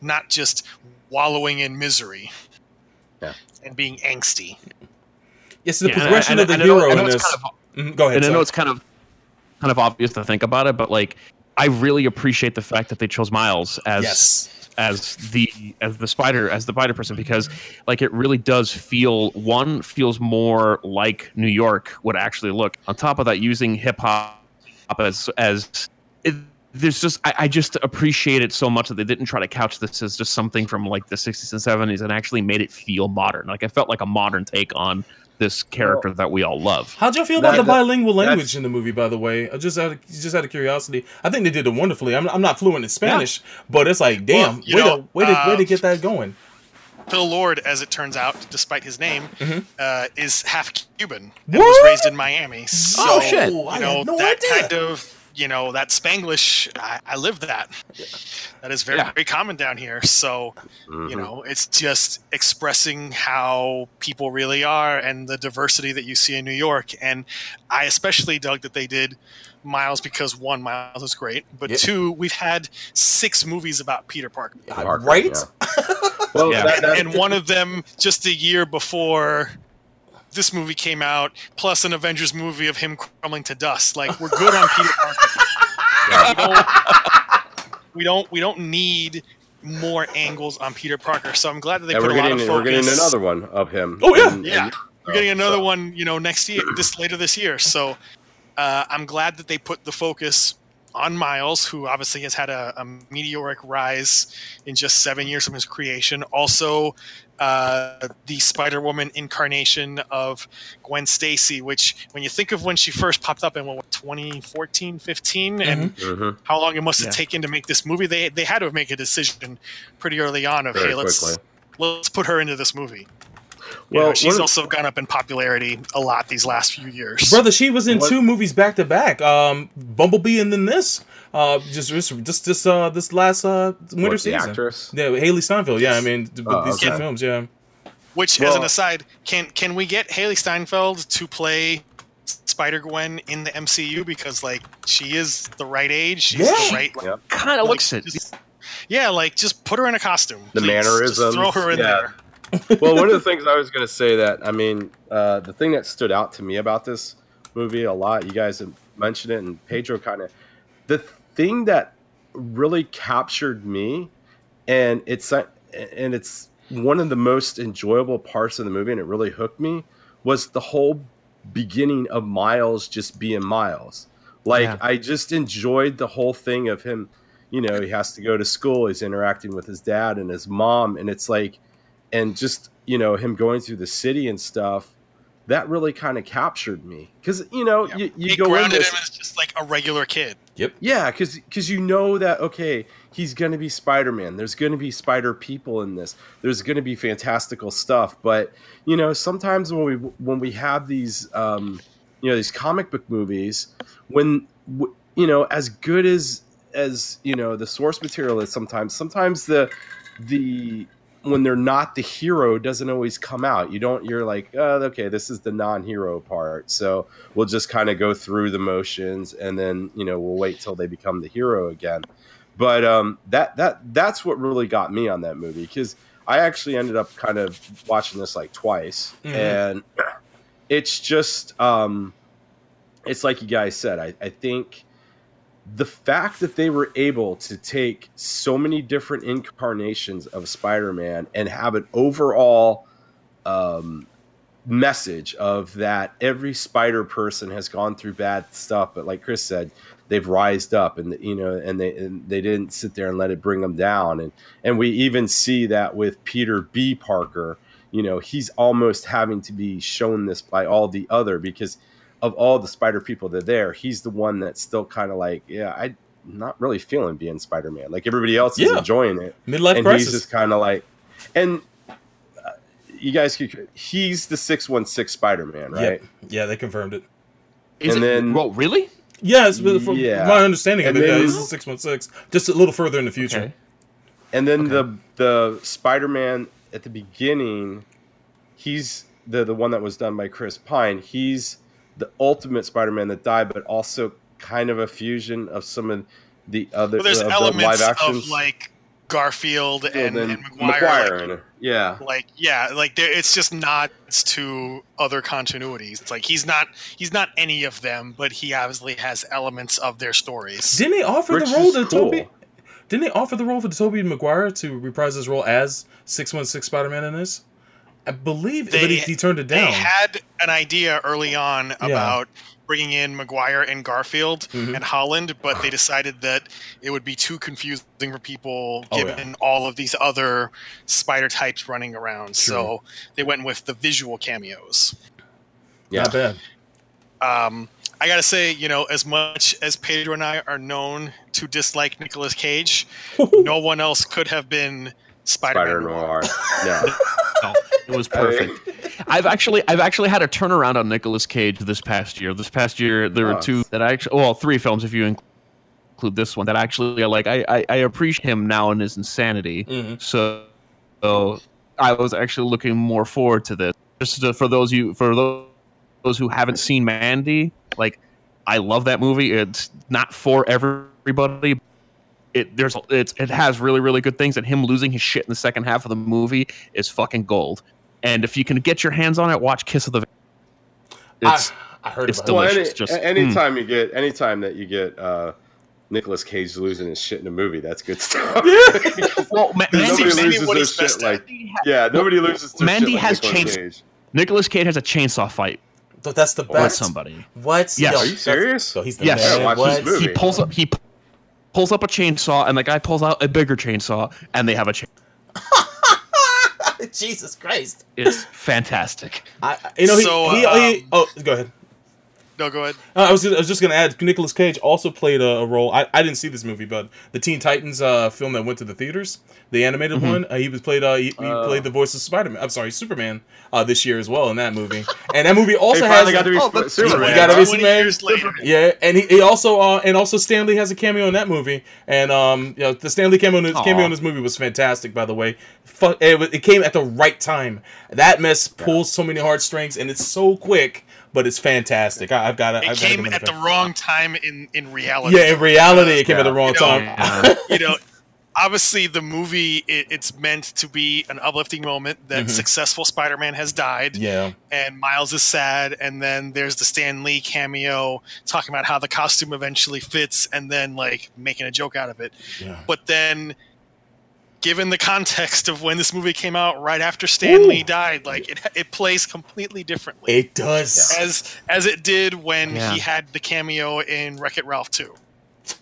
not just wallowing in misery Yeah. and being angsty Yes, the Yeah, progression and of the and I know- hero know in it's this. kind of- Mhm, Go ahead. and I know it's kind of kind of obvious to think about it, but like I really appreciate the fact that they chose Miles as Yes. as the as the spider as the spider person because like it really does feel one feels more like New York would actually look. On top of that, using hip hop as as it, there's just I, I just appreciate it so much that they didn't try to couch this as just something from like the 60s and 70s and actually made it feel modern. Like I felt like a modern take on this character that we all love. How'd y'all feel about That- the bilingual that's- language in the movie? By the way, I just out of, just out of curiosity, I think they did it wonderfully. I'm, I'm not fluent in Spanish, but it's like, damn, Well, you way know, to way to way to uh, get that going. Phil Lord, as it turns out, despite his name, Mhm. uh, is half Cuban and What? was raised in Miami. So, Oh, shit. I You know had no that idea. kind of you know that Spanglish. I, I live that. That is very Yeah. very common down here. So you Mhm. know it's just expressing how people really are and the diversity that you see in New York. And I especially dug that they did. Miles because one, Miles is great, but Yeah. two, we've had six movies about Peter Parker. Parker, right? yeah. Well, Yeah. that- that- and one of them just a year before this movie came out, plus an Avengers movie of him crumbling to dust. Like we're good on Peter Parker. We don't, we don't we don't need more angles on Peter Parker. So I'm glad that they and put a lot getting of we're getting another one of him. Oh, yeah. in- Yeah, in- we're getting another so- one, you know, next year, this later this year. So uh, I'm glad that they put the focus on Miles, who obviously has had a, a meteoric rise in just seven years from his creation. Also, uh, the Spider Woman incarnation of Gwen Stacy, which when you think of when she first popped up in what 2014, 15, and Mhm. how long it must have Yeah. taken to make this movie, they they had to make a decision pretty early on of Very hey, let's let's put her into this movie. You Well, know, she's one- also gone up in popularity a lot these last few years. Brother, she was in What- two movies back to back. Um, Bumblebee and then this. Uh, just just just this uh this last uh winter What, the season. actress? Yeah, Hailee Steinfeld. Yeah, I mean th- Oh, these two films. Yeah. Which, as an aside, can can we get Hailee Steinfeld to play Spider Gwen in the MCU because like she is the right age, she's Yeah. the right. Yep. Kind of like, looks it. just- yeah, like just put her in a costume. The please. mannerisms, Just throw her in yeah. there. Well, one of the things I was going to say that I mean, uh, the thing that stood out to me about this movie a lot, you guys have mentioned it, and Pedro kind of, the thing that really captured me, and it's uh, and it's one of the most enjoyable parts of the movie, and it really hooked me, was the whole beginning of Miles just being Miles. Like Yeah. I just enjoyed the whole thing of him. You know, he has to go to school. He's interacting with his dad and his mom, and it's like and just you know him going through the city and stuff that really kind of captured me because you know Yeah. you, you it go in this him as just like a regular kid. Yep. Yeah because because you know that okay he's going to be spider-man there's going to be spider people in this there's going to be fantastical stuff but you know sometimes when we when we have these um you know these comic book movies when you know as good as as you know the source material is sometimes sometimes the the when they're not the hero doesn't always come out. You don't you're like oh, okay this is the non-hero part. So we'll just kind of go through the motions and then you know we'll wait till they become the hero again. But um that that that's what really got me on that movie because i actually ended up kind of watching this like twice Mhm. and it's just um it's like you guys said i, I think the fact that they were able to take so many different incarnations of spider-man and have an overall um message of that every spider person has gone through bad stuff but like chris said they've rised up and you know and they and they didn't sit there and let it bring them down. And and we even see that with peter b. Parker you know he's almost having to be shown this by all the other because of all the spider people that are there he's the one that's still kind of like yeah i am not really feeling being spider-man like everybody else is Yeah. enjoying it Midlife and crisis. he's just kind of like and uh, you guys could he's the 616 spider-man right Yep. Yeah, they confirmed it. Is and it, then- well, really? Yeah, from Yeah. my understanding of And it. Yeah, then- this six one six, just a little further in the future. Okay. and then Okay. the the spider-man at the beginning he's the the one that was done by chris pine he's the ultimate spider-man that died but also kind of a fusion of some of the other But there's of the elements live actions of like Garfield and, and and Maguire. Maguire like. Yeah. like yeah like there, it's just nods to other continuities it's like he's not he's not any of them but he obviously has elements of their stories Didn't they offer Which the role to cool. Tobey? Didn't they offer the role for Tobey Maguire to reprise his role as six one six Spider Man in this? I believe, They- but he, he turned it down. they had an idea early on about bringing in Maguire and Garfield Mhm. and Holland, but they decided that it would be too confusing for people Oh, given all of these other spider types running around. So they went with the visual cameos. Yeah. Not bad. Um, I gotta say, you know, as much as Pedro and I are known to dislike Nicolas Cage, no one else could have been Spider Spider-Man. Noir. Yeah. No, it was perfect. I've actually I've actually had a turnaround on Nicolas Cage this past year. This past year there were Oh. two that I actually well three films if you include this one that actually I like I I, I appreciate him now in his insanity. Mhm. So, so I was actually looking more forward to this. Just to, for those you for those, those who haven't seen Mandy, like I love that movie. It's not for everybody. It there's it's it has really really good things, and him losing his shit in the second half of the movie is fucking gold. And if you can get your hands on it, watch Kiss of the. It's I, I heard it's about Well, delicious. any, just- a- anytime you get, anytime that you get uh, Nicolas Cage losing his shit in a movie, that's good stuff. well, Ma- Nobody Mandy, Seems loses what their shit best at. like, yeah, nobody loses their Mandy shit has Nicolas changed- Cage. Nicolas Cage has a chainsaw fight Th- That's the with best. somebody. What? Yes. Are you serious? So he's the Yes. man. Watch what? this movie. He pulls up. He p- pulls up a chainsaw, and the guy pulls out a bigger chainsaw, and they have a chain. Jesus Christ! It's fantastic. I, I- you know, he, So, he, he, um, oh, go ahead. No, go ahead. Uh, I was I was just gonna add. Nicolas Cage also played a, a role. I, I didn't see this movie, but the Teen Titans uh, film that went to the theaters, the animated Mm-hmm. one. Uh, he was played. Uh, he, he Oh. played the voice of Spider Man. I'm sorry, Superman. Uh, this year as well in that movie. And that movie also has. got to be oh, Sp- Superman. You gotta be 20 Superman. years later. Yeah, and he, he also uh, and also Stan Lee has a cameo in that movie, and um, you know, the Stan Lee cameo in this, cameo in this movie was fantastic. By the way, it, it came at the right time. That mess pulls so many heartstrings, and it's so quick, but it's fantastic. I, I've got to. It came at the wrong time in in reality. Yeah, in reality, it came at the wrong You know, time. Yeah. you know, obviously the movie it, it's meant to be an uplifting moment that Mhm. successful Spider-Man has died Yeah, and Miles is sad and then there's the Stan Lee cameo talking about how the costume eventually fits and then like making a joke out of it. yeah. But then given the context of when this movie came out right after Stan Ooh. Lee died, like it it plays completely differently. It does. as as it did when Yeah. he had the cameo in Wreck It Ralph 2.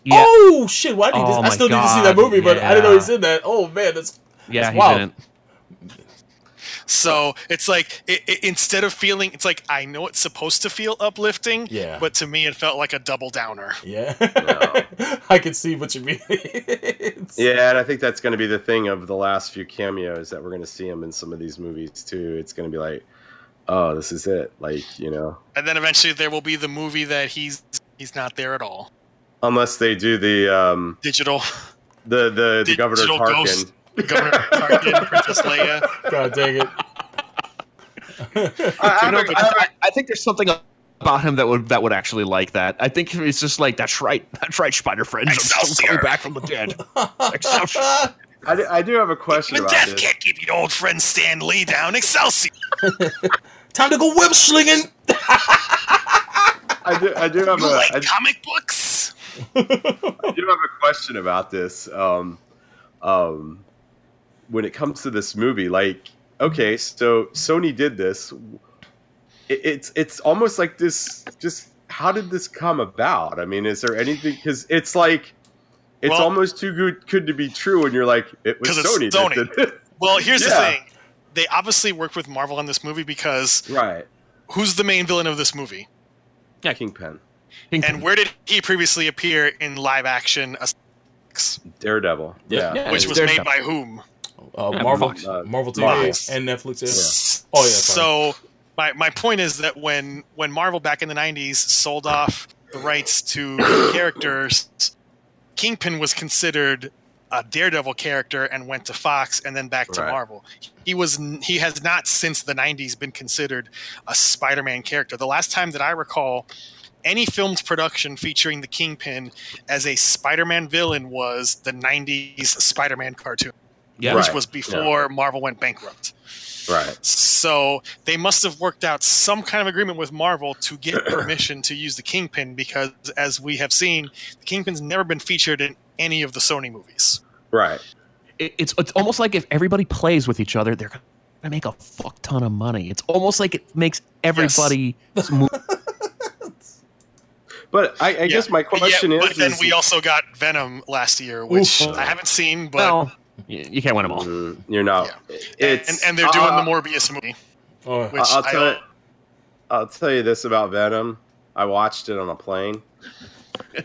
Yeah, Oh shit! Why did Oh I my still need to see that movie, but I didn't know yeah. he's in that. Oh man, that's yeah, that's he wild. didn't. So it's like it, it, instead of feeling, it's like I know it's supposed to feel uplifting, Yeah. but to me it felt like a double downer. yeah. No. I can see what you mean. Yeah, and I think that's going to be the thing of the last few cameos that we're going to see him in some of these movies too. It's going to be like, oh, this is it. Like you know, And then eventually there will be the movie that he's he's not there at all. unless they do the um Digital, the the, the Governor Digital Tarkin. Ghost. Governor Tarkin, Princess Leia. God dang it. I, I, You know, have a- I, I have a- I- I think there's something about him that would that would actually like that. I think it's just like that's right, that's right, Spider Friends. I'm still coming back from the dead. Excelsior. I do, I do have a question Even about death this. can't keep your old friend Stan Lee down. Excelsior! Time to go web slinging. I do, I do have You a, like I, comic books? I do have a question about this. Um, um, when it comes to this movie, like, okay, so Sony did this. It, it's it's almost like this. Just how did this come about? I mean, is there anything? Because it's like it's Well- almost too good good to be true, and you're like, it was 'Cause it's Sony. that Sony. it. Well, here's the thing. They obviously worked with Marvel on this movie because right, who's the main villain of this movie? Yeah, Kingpin, And where did he previously appear in live action? A Daredevil. Yeah. Yeah, which was There's made by whom? Uh, Yeah, Marvel, Uh, Marvel TV Fox. and Netflix. Yeah. Yeah. Oh, yeah, sorry. So my, my point is that when when Marvel back in the '90s sold off the rights to characters, Kingpin was considered a Daredevil character and went to Fox and then back to Right. Marvel. He was he has not since the '90s been considered a Spider-Man character. The last time that I recall any filmed production featuring the Kingpin as a Spider-Man villain was the '90s Spider-Man cartoon, Yeah. which Right. was before Marvel went bankrupt. Right. So they must have worked out some kind of agreement with Marvel to get permission to use the Kingpin because, as we have seen, the Kingpin's never been featured in any of the Sony movies. Right. It- it's it's almost like if everybody plays with each other, they're gonna make a fuck ton of money. It's almost like it makes everybody move. But I, I guess my question yeah, is, But then is- we also got Venom last year, which Oof. I haven't seen, but Well, you, you can't win them all. Mm, you're not. Yeah. It's and, and they're doing uh, the Morbius movie, Oh, which I'll I tell you. I'll tell you this about Venom. I watched it on a plane.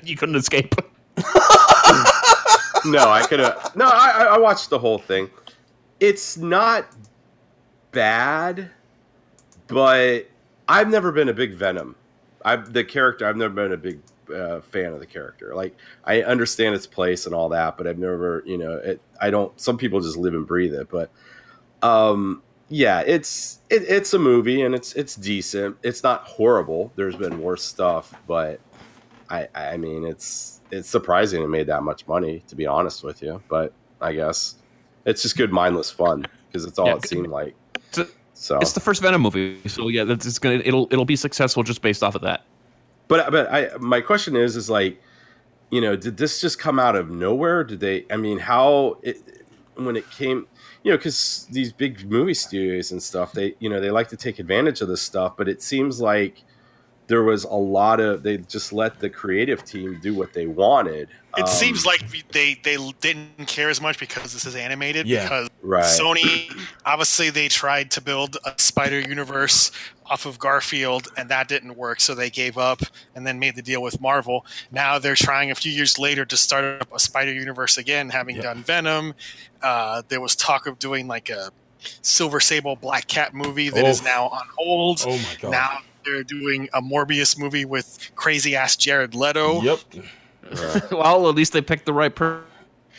You couldn't escape. No, I could have. No, I, I- I watched the whole thing. It's not bad, but I've never been a big Venom. I the character. I've never been a big uh, fan of the character. Like I understand its place and all that, but I've never, you know, it. I don't. Some people just live and breathe it, but um, yeah, it's it, it's a movie and it's it's decent. It's not horrible. There's been worse stuff, but I I mean it's it's surprising it made that much money to be honest with you. But I guess it's just good mindless fun because it's all Yeah, it seemed like. So, It's the first Venom movie, so yeah, that's it's gonna it'll it'll be successful just based off of that. But but I my question is is like, you know, did this just come out of nowhere? Did they? I mean, how it when it came, you know, because these big movie studios and stuff, they you know they like to take advantage of this stuff, but it seems like there was a lot of they just let the creative team do what they wanted. it Um, seems like they they didn't care as much because this is animated. Yeah. Because right. Sony, obviously, they tried to build a Spider Universe off of Garfield, and that didn't work, so they gave up and then made the deal with Marvel. Now they're trying a few years later to start up a Spider Universe again, having Yeah. done Venom. Uh, there was talk of doing like a Silver Sable Black Cat movie that is Oof. now on hold. oh my god. Now they're doing a Morbius movie with crazy ass Jared Leto. Yep. right. well, at least they picked the right per-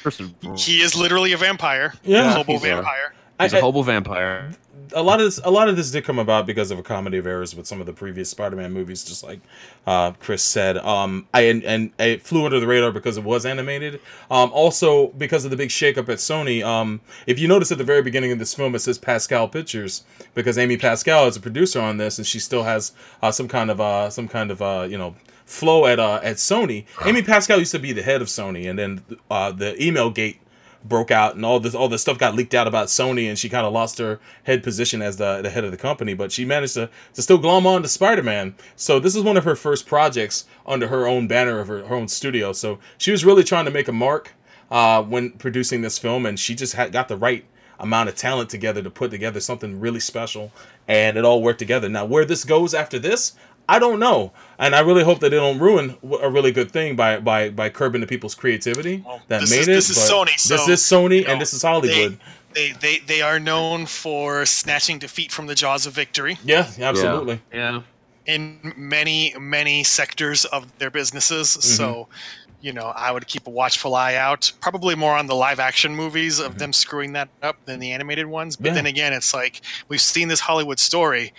person. He is literally a vampire. Yeah. a hobo He's a- vampire. He's I- a I- hobo vampire. A lot of this a lot of this did come about because of a comedy of errors with some of the previous Spider-Man movies, just like uh, Chris said. Um, I and, and it flew under the radar because it was animated. Um, also because of the big shakeup at Sony. Um, if you notice at the very beginning of this film, it says Pascal Pictures because Amy Pascal is a producer on this, and she still has uh, some kind of uh, some kind of uh, you know flow at uh, at Sony. Amy Pascal used to be the head of Sony, and then uh, the email gate broke out and all this all this stuff got leaked out about Sony and she kind of lost her head position as the, the head of the company but she managed to, to still glom on to Spider-Man. So this is one of her first projects under her own banner of her, her own studio. So she was really trying to make a mark uh, when producing this film and she just had got the right amount of talent together to put together something really special and it all worked together. Now where this goes after this I don't know, and I really hope that they don't ruin a really good thing by by by curbing the people's creativity Well, that this made is- it. this is but Sony, This is Sony, you know, and this is Hollywood. They, they they are known for snatching defeat from the jaws of victory yeah, absolutely. Yeah. in many many sectors of their businesses. So, mm-hmm. You know, I would keep a watchful eye out. Probably more on the live action movies of them screwing that up than the animated ones. But Yeah. then again, it's like we've seen this Hollywood story.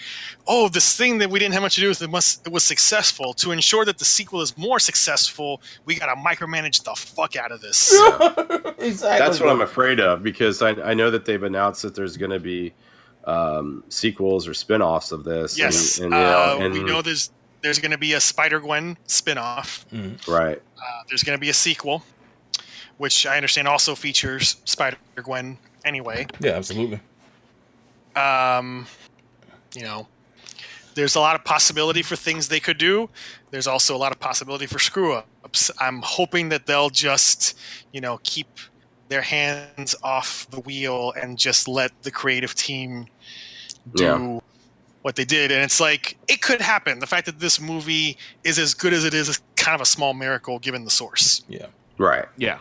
Oh, this thing that we didn't have much to do with it must it was successful. To ensure that the sequel is more successful, we gotta micromanage the fuck out of this. exactly. That's what I'm afraid of because I, I know that they've announced that there's going to be um, sequels or spin-offs of this. Yes, and, and, you know, uh, and- we know there's there's going to be a Spider Gwen spin-off. right. Uh, there's going to be a sequel, which I understand also features Spider Gwen. Anyway, Yeah, absolutely. um, you know, there's a lot of possibility for things they could do. There's also a lot of possibility for screw ups. I'm hoping that they'll just, you know, keep their hands off the wheel and just let the creative team do Yeah. What they did. And it's like it could happen. The fact that this movie is as good as it is is kind of a small miracle given the source. Yeah. Right. Yeah.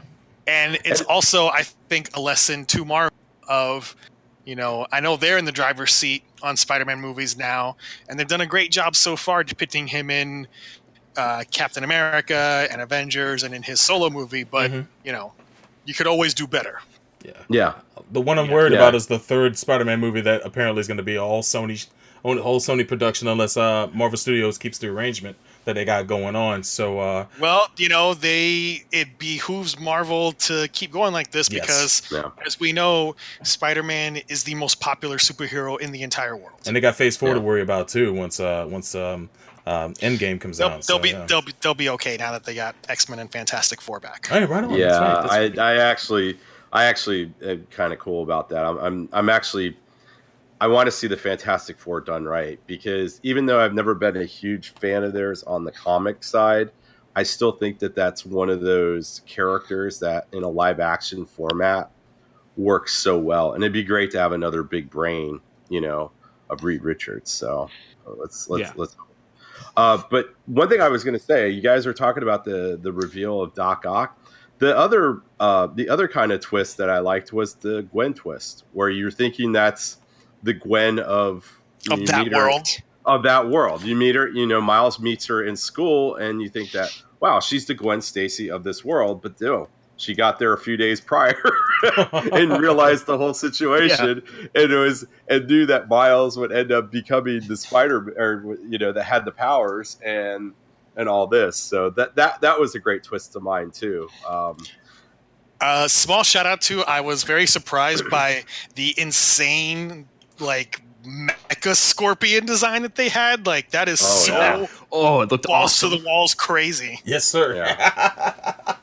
And it's also, I think, a lesson to Marvel of, you know, I know they're in the driver's seat on Spider-Man movies now, and they've done a great job so far depicting him in uh, Captain America and Avengers and in his solo movie. But Mhm. you know, you could always do better. Yeah. Yeah. The one I'm worried Yeah. about is the third Spider-Man movie that apparently is going to be all Sony, all whole Sony production, unless uh, Marvel Studios keeps the arrangement that they got going on. So uh, Well, you know, they it behooves Marvel to keep going like this Yes. because, Yeah. as we know, Spider-Man is the most popular superhero in the entire world. and they got Phase Four to worry about too once uh, once um, um, Endgame comes They'll, out. they'll so, be yeah. they'll be they'll be okay now that they got X-Men and Fantastic Four back. Hey, right on. That's yeah, right, that's I. I actually, I actually am kind of cool about that. I'm, I'm, I'm actually, I want to see the Fantastic Four done right because even though I've never been a huge fan of theirs on the comic side, I still think that that's one of those characters that in a live action format works so well, and it'd be great to have another big brain, you know, of Reed Richards. So let's let's Yeah. let's. Uh, but one thing I was going to say, you guys were talking about the the reveal of Doc Ock. The other uh, the other kind of twist that I liked was the Gwen twist, where you're thinking that's the Gwen of Of that her- world, of that world. You meet her, you know, Miles meets her in school, and you think that, wow, she's the Gwen Stacy of this world. But no, she got there a few days prior and realized the whole situation, and it was and knew that Miles would end up becoming the Spider, or you know, that had the powers and and all this. So that that that was a great twist of mine too. Um, uh, small shout out to I was very surprised by the insane like mecha scorpion design that they had. Like that is Oh, so yeah. Oh, it looked balls awesome. to the walls crazy. Yes, sir.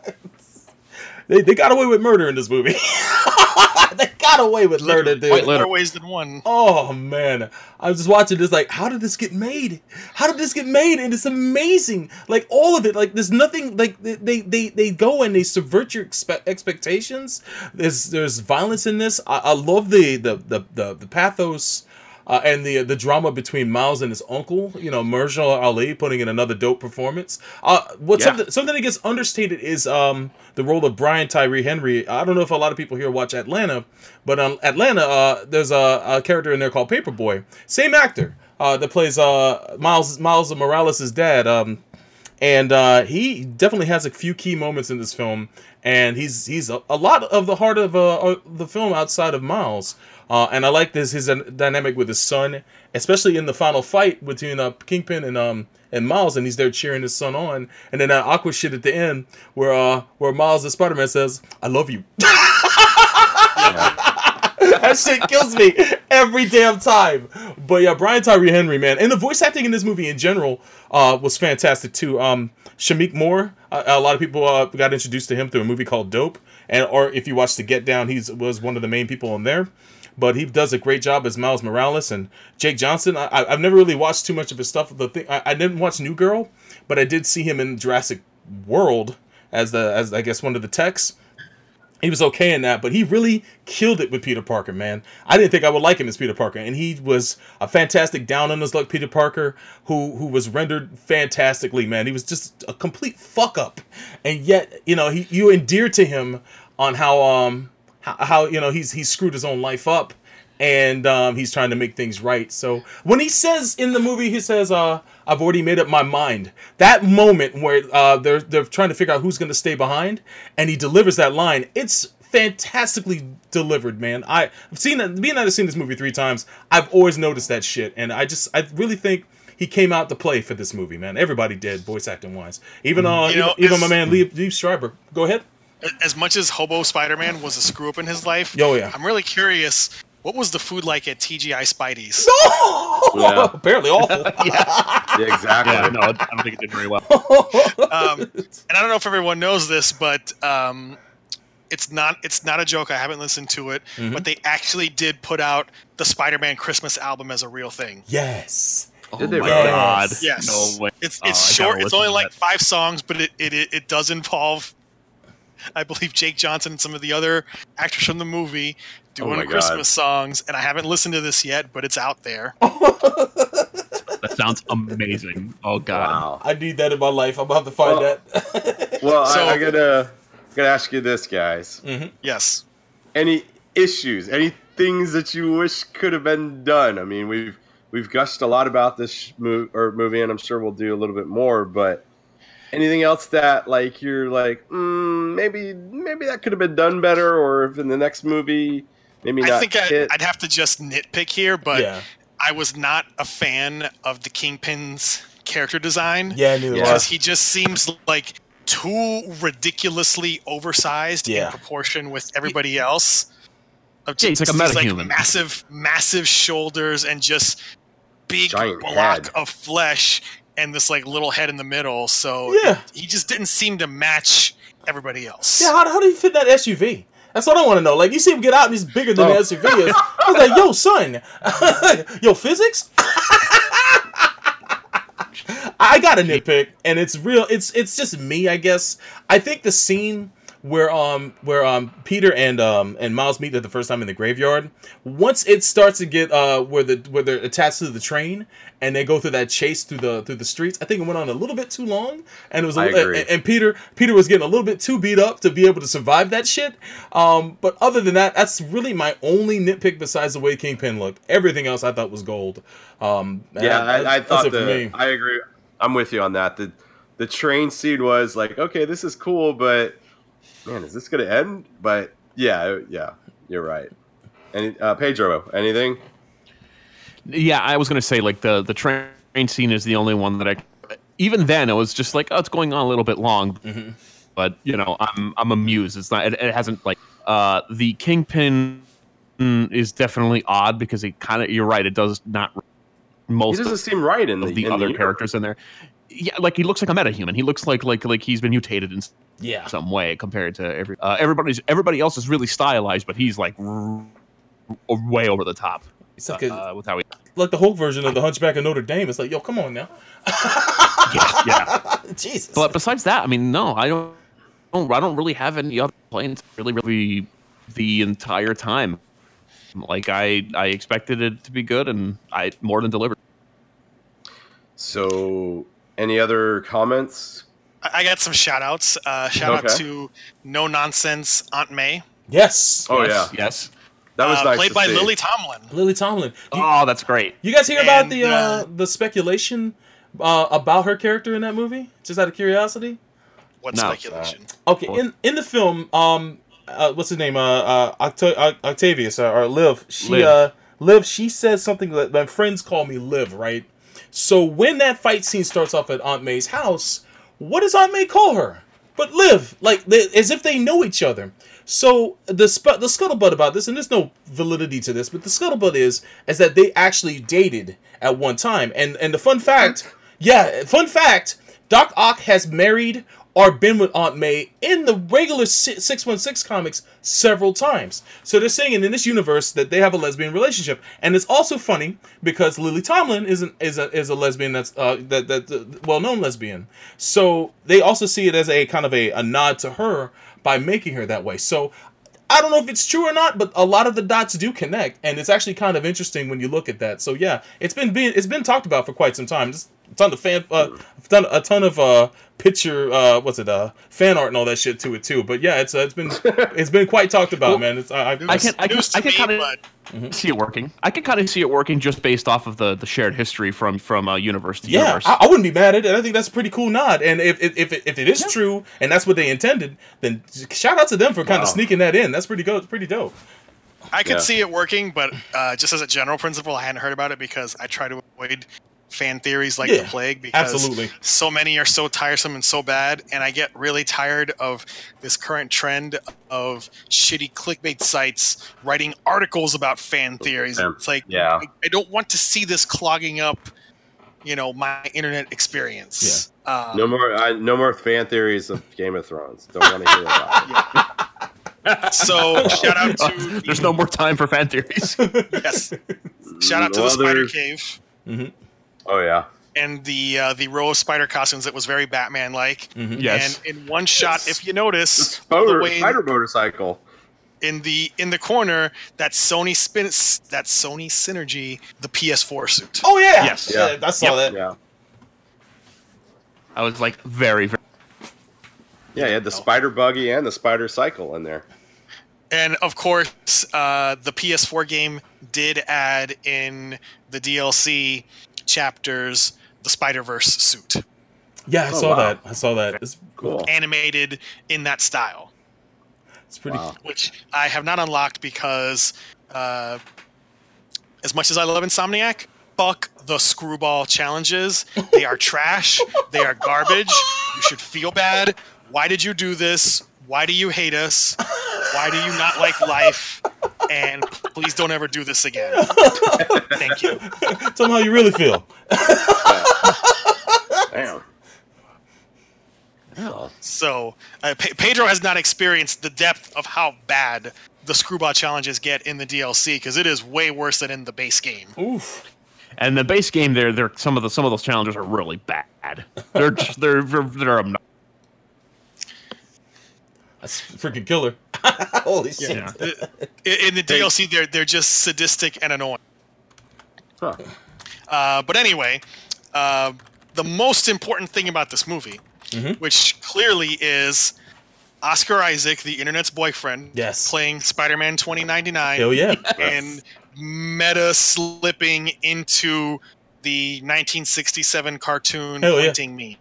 they, they got away with murder in this movie. they got away with murder, dude. Quite literally. More ways than one. Oh man, I was just watching this like, how did this get made? How did this get made? And it's amazing, like all of it. Like there's nothing like they they they, they go and they subvert your expe- expectations. There's there's violence in this. I, I love the the the the, the pathos. Uh, and the the drama between Miles and his uncle, you know, Mahershala Ali putting in another dope performance. Uh, what Yeah. something something that gets understated is um the role of Brian Tyree Henry. I don't know if a lot of people here watch Atlanta, but on Atlanta, uh, there's a, a character in there called Paperboy. Same actor uh, that plays uh, Miles Miles Morales' dad. Um, and uh, he definitely has a few key moments in this film, and he's he's a, a lot of the heart of uh, the film outside of Miles. Uh, and I like this his dynamic with his son, especially in the final fight between uh, Kingpin and um and Miles, and he's there cheering his son on, and then that awkward shit at the end where uh where Miles the Spider Man says, "I love you." that shit kills me every damn time. But yeah, Brian Tyree Henry, man, and the voice acting in this movie in general uh, was fantastic too. Um, Shameik Moore, a lot of people uh, got introduced to him through a movie called Dope, and or if you watch The Get Down, he was one of the main people in there. But he does a great job as Miles Morales and Jake Johnson. I, I've never really watched too much of his stuff. The thing I, I didn't watch New Girl, but I did see him in Jurassic World as the as I guess one of the techs he was okay in that, but he really killed it with Peter Parker, man. I didn't think I would like him as Peter Parker, and he was a fantastic down on his luck Peter Parker, who who was rendered fantastically, man. He was just a complete fuck up, and yet you know he you endeared to him on how um how, how you know he's he screwed his own life up, and um, he's trying to make things right. So when he says in the movie, he says, uh, "I've already made up my mind." That moment where uh, they're they're trying to figure out who's going to stay behind, and he delivers that line. It's fantastically delivered, man. I, I've seen. Being that I've seen this movie three times, I've always noticed that shit, and I just I really think. He came out to play for this movie, man. Everybody did, voice acting wise. Even uh, You know, even, even my man Lee, Liev Schreiber. Go ahead. As much as Hobo Spider-Man was a screw up in his life, Oh, yeah. I'm really curious. What was the food like at TGI Spidey's? Yeah. Apparently awful. yeah, exactly. Yeah, no, I don't think it did very well. um, and I don't know if everyone knows this, but um, it's not it's not a joke. I haven't listened to it, Mm-hmm. but they actually did put out the Spider-Man Christmas album as a real thing. yes. Did they oh my really? god. Yes. No way. It's Oh, it's I gotta short. It's only like that. five songs, but it, it it it does involve, I believe, Jake Johnson and some of the other actors from the movie doing Oh my God. Christmas songs. And I haven't listened to this yet, but it's out there. That sounds amazing. Oh god. Wow. I need that in my life. I'm about to find Well- that. Well, So- I, I gotta gotta ask you this, guys. Mm-hmm. Yes. Any issues? Any things that you wish could have been done? I mean, we've we've gushed a lot about this movie, or movie, and I'm sure we'll do a little bit more. But anything else that like you're like, mm, maybe maybe that could have been done better, or if in the next movie, maybe not I think I, hit. I'd have to just nitpick here, but yeah. I was not a fan of the Kingpin's character design. Yeah, neither Yeah. because he just seems like too ridiculously oversized Yeah. in proportion with everybody else. Of Yeah, he's like a just these, metahuman. massive, massive shoulders and just big Giant block head. of flesh and this like little head in the middle. So Yeah. he just didn't seem to match everybody else. Yeah, how, how do you fit that SUV? That's what I want to know. Like, you see him get out and he's bigger than Oh. the SUV is. I was like, yo, son. yo, physics? I got a nitpick, and it's real. It's it's just me, I guess. I think the scene where um where um Peter and um and Miles meet at the first time in the graveyard. Once it starts to get uh where the where they're attached to the train and they go through that chase through the through the streets. I think it went on a little bit too long, and it was a I and, and Peter Peter was getting a little bit too beat up to be able to survive that shit. Um, but other than that, that's really my only nitpick besides the way Kingpin looked. Everything else I thought was gold. Um, Yeah, I, I that's thought the, me. I agree. I'm with you on that. The the train scene was like, okay, this is cool, but man, is this gonna end? But yeah, yeah, you're right. Any uh, Pedro, anything? Yeah, I was gonna say like the the train scene is the only one that I. Even then, it was just like, oh, it's going on a little bit long, Mm-hmm. but you know, I'm I'm amused. It's not. It, it hasn't like uh the kingpin is definitely odd because it kind of. You're right. It does not. Most He Most doesn't of seem right in the, the in other universe. characters in there. Yeah, like he looks like a metahuman. He looks like like like he's been mutated in Yeah, some way compared to every uh, everybody's everybody else is really stylized, but he's like r- r- way over the top it's like a, uh, with how he. like the Hulk version of the Hunchback of Notre Dame. It's like, yo, come on now. Yeah, yeah. Jesus. But besides that, I mean, no, I don't, don't I don't really have any other planes really, really the entire time. Like I, I expected it to be good, and I more than delivered. So, any other comments? I I got some shout outs. Uh, shout out to No Nonsense Aunt May, yes, Oh yes, yeah, yes. that was uh, nice. played to by see. Lily Tomlin. Lily Tomlin. You, Oh, that's great. you guys hear about the uh, uh, the speculation uh, about her character in that movie? Just out of curiosity. What No. speculation? Okay, in in the film, um, uh, what's his name? Uh, uh, Octo- uh Octavius uh, or Liv. She Liv. uh, Liv. She says something that my friends call me Liv, right? So when that fight scene starts off at Aunt May's house, what does Aunt May call her? But Liv, like they, as if they know each other. So the sp- the scuttlebutt about this, and there's no validity to this, but the scuttlebutt is is that they actually dated at one time. And and the fun fact, yeah, fun fact, Doc Ock has married or been with Aunt May in the regular 616 comics several times. So they're saying in this universe that they have a lesbian relationship. And it's also funny because Lily Tomlin is an, is a is a lesbian that's uh that that well-known lesbian. So they also see it as a kind of a, a nod to her by making her that way. So I don't know if it's true or not, but a lot of the dots do connect, and it's actually kind of interesting when you look at that. So yeah, it's been being it's been talked about for quite some time. Just a ton of fan, uh, done a ton of uh picture, uh, what's it, uh, fan art and all that shit to it too. But yeah, it's uh, it's been it's been quite talked about, man. It's I, I, I can, I can, News I can me, kind of but see it working. I can kind of see it working just based off of the the shared history from from uh, universe to yeah, universe. I, I wouldn't be mad at it. I think that's a pretty cool nod. And if if if if it is true and that's what they intended, then shout out to them for kind of Wow. sneaking that in. That's pretty good, pretty dope. I could Yeah. see it working, but uh, just as a general principle, I hadn't heard about it because I try to avoid fan theories like Yeah, the plague because absolutely. so many are so tiresome and so bad, and I get really tired of this current trend of shitty clickbait sites writing articles about fan theories. Yeah. It's like Yeah. I, I don't want to see this clogging up, you know, my internet experience. Um, No more, I, no more fan theories of Game of Thrones. Don't want to hear about it. So shout out to the- There's no more time for fan theories. yes. Shout out to Well, the Spider there's- Cave. Oh yeah, and the uh, the row of spider costumes that was very Batman like. yes. And in one shot, if you notice, the the spider, way spider motorcycle. in the in the corner that Sony spin that Sony synergy the PS4 suit. Oh yeah, Yes. yeah, I saw that. Yeah, I was like very, very. yeah. You had the spider buggy and the spider cycle in there. And of course, uh, the PS4 game did add in the DLC chapters the Spider Verse suit, Yeah, I Oh, saw wow. that. I saw that. It's Cool. animated in that style. it's pretty. Wow. which I have not unlocked because, uh, as much as I love Insomniac, fuck the screwball challenges. They are trash. They are garbage. You should feel bad. Why did you do this? Why do you hate us? Why do you not like life? And please don't ever do this again. Thank you. Tell them how you really feel. Damn. So uh, Pe- Pedro has not experienced the depth of how bad the screwball challenges get in the DLC because it is way worse than in the base game. Oof. And the base game, there, there, some of the some of those challenges are really bad. They're just, they're they're, they're obnoxious. That's freaking killer. Holy shit. Yeah. In the DLC, they're they're just sadistic and annoying. Huh. Uh, but anyway, uh, the most important thing about this movie, Mhm. which clearly is Oscar Isaac, the internet's boyfriend, Yes. playing Spider-Man 2099, Hell yeah. and meta slipping into the 1967 cartoon Hell yeah. pointing me.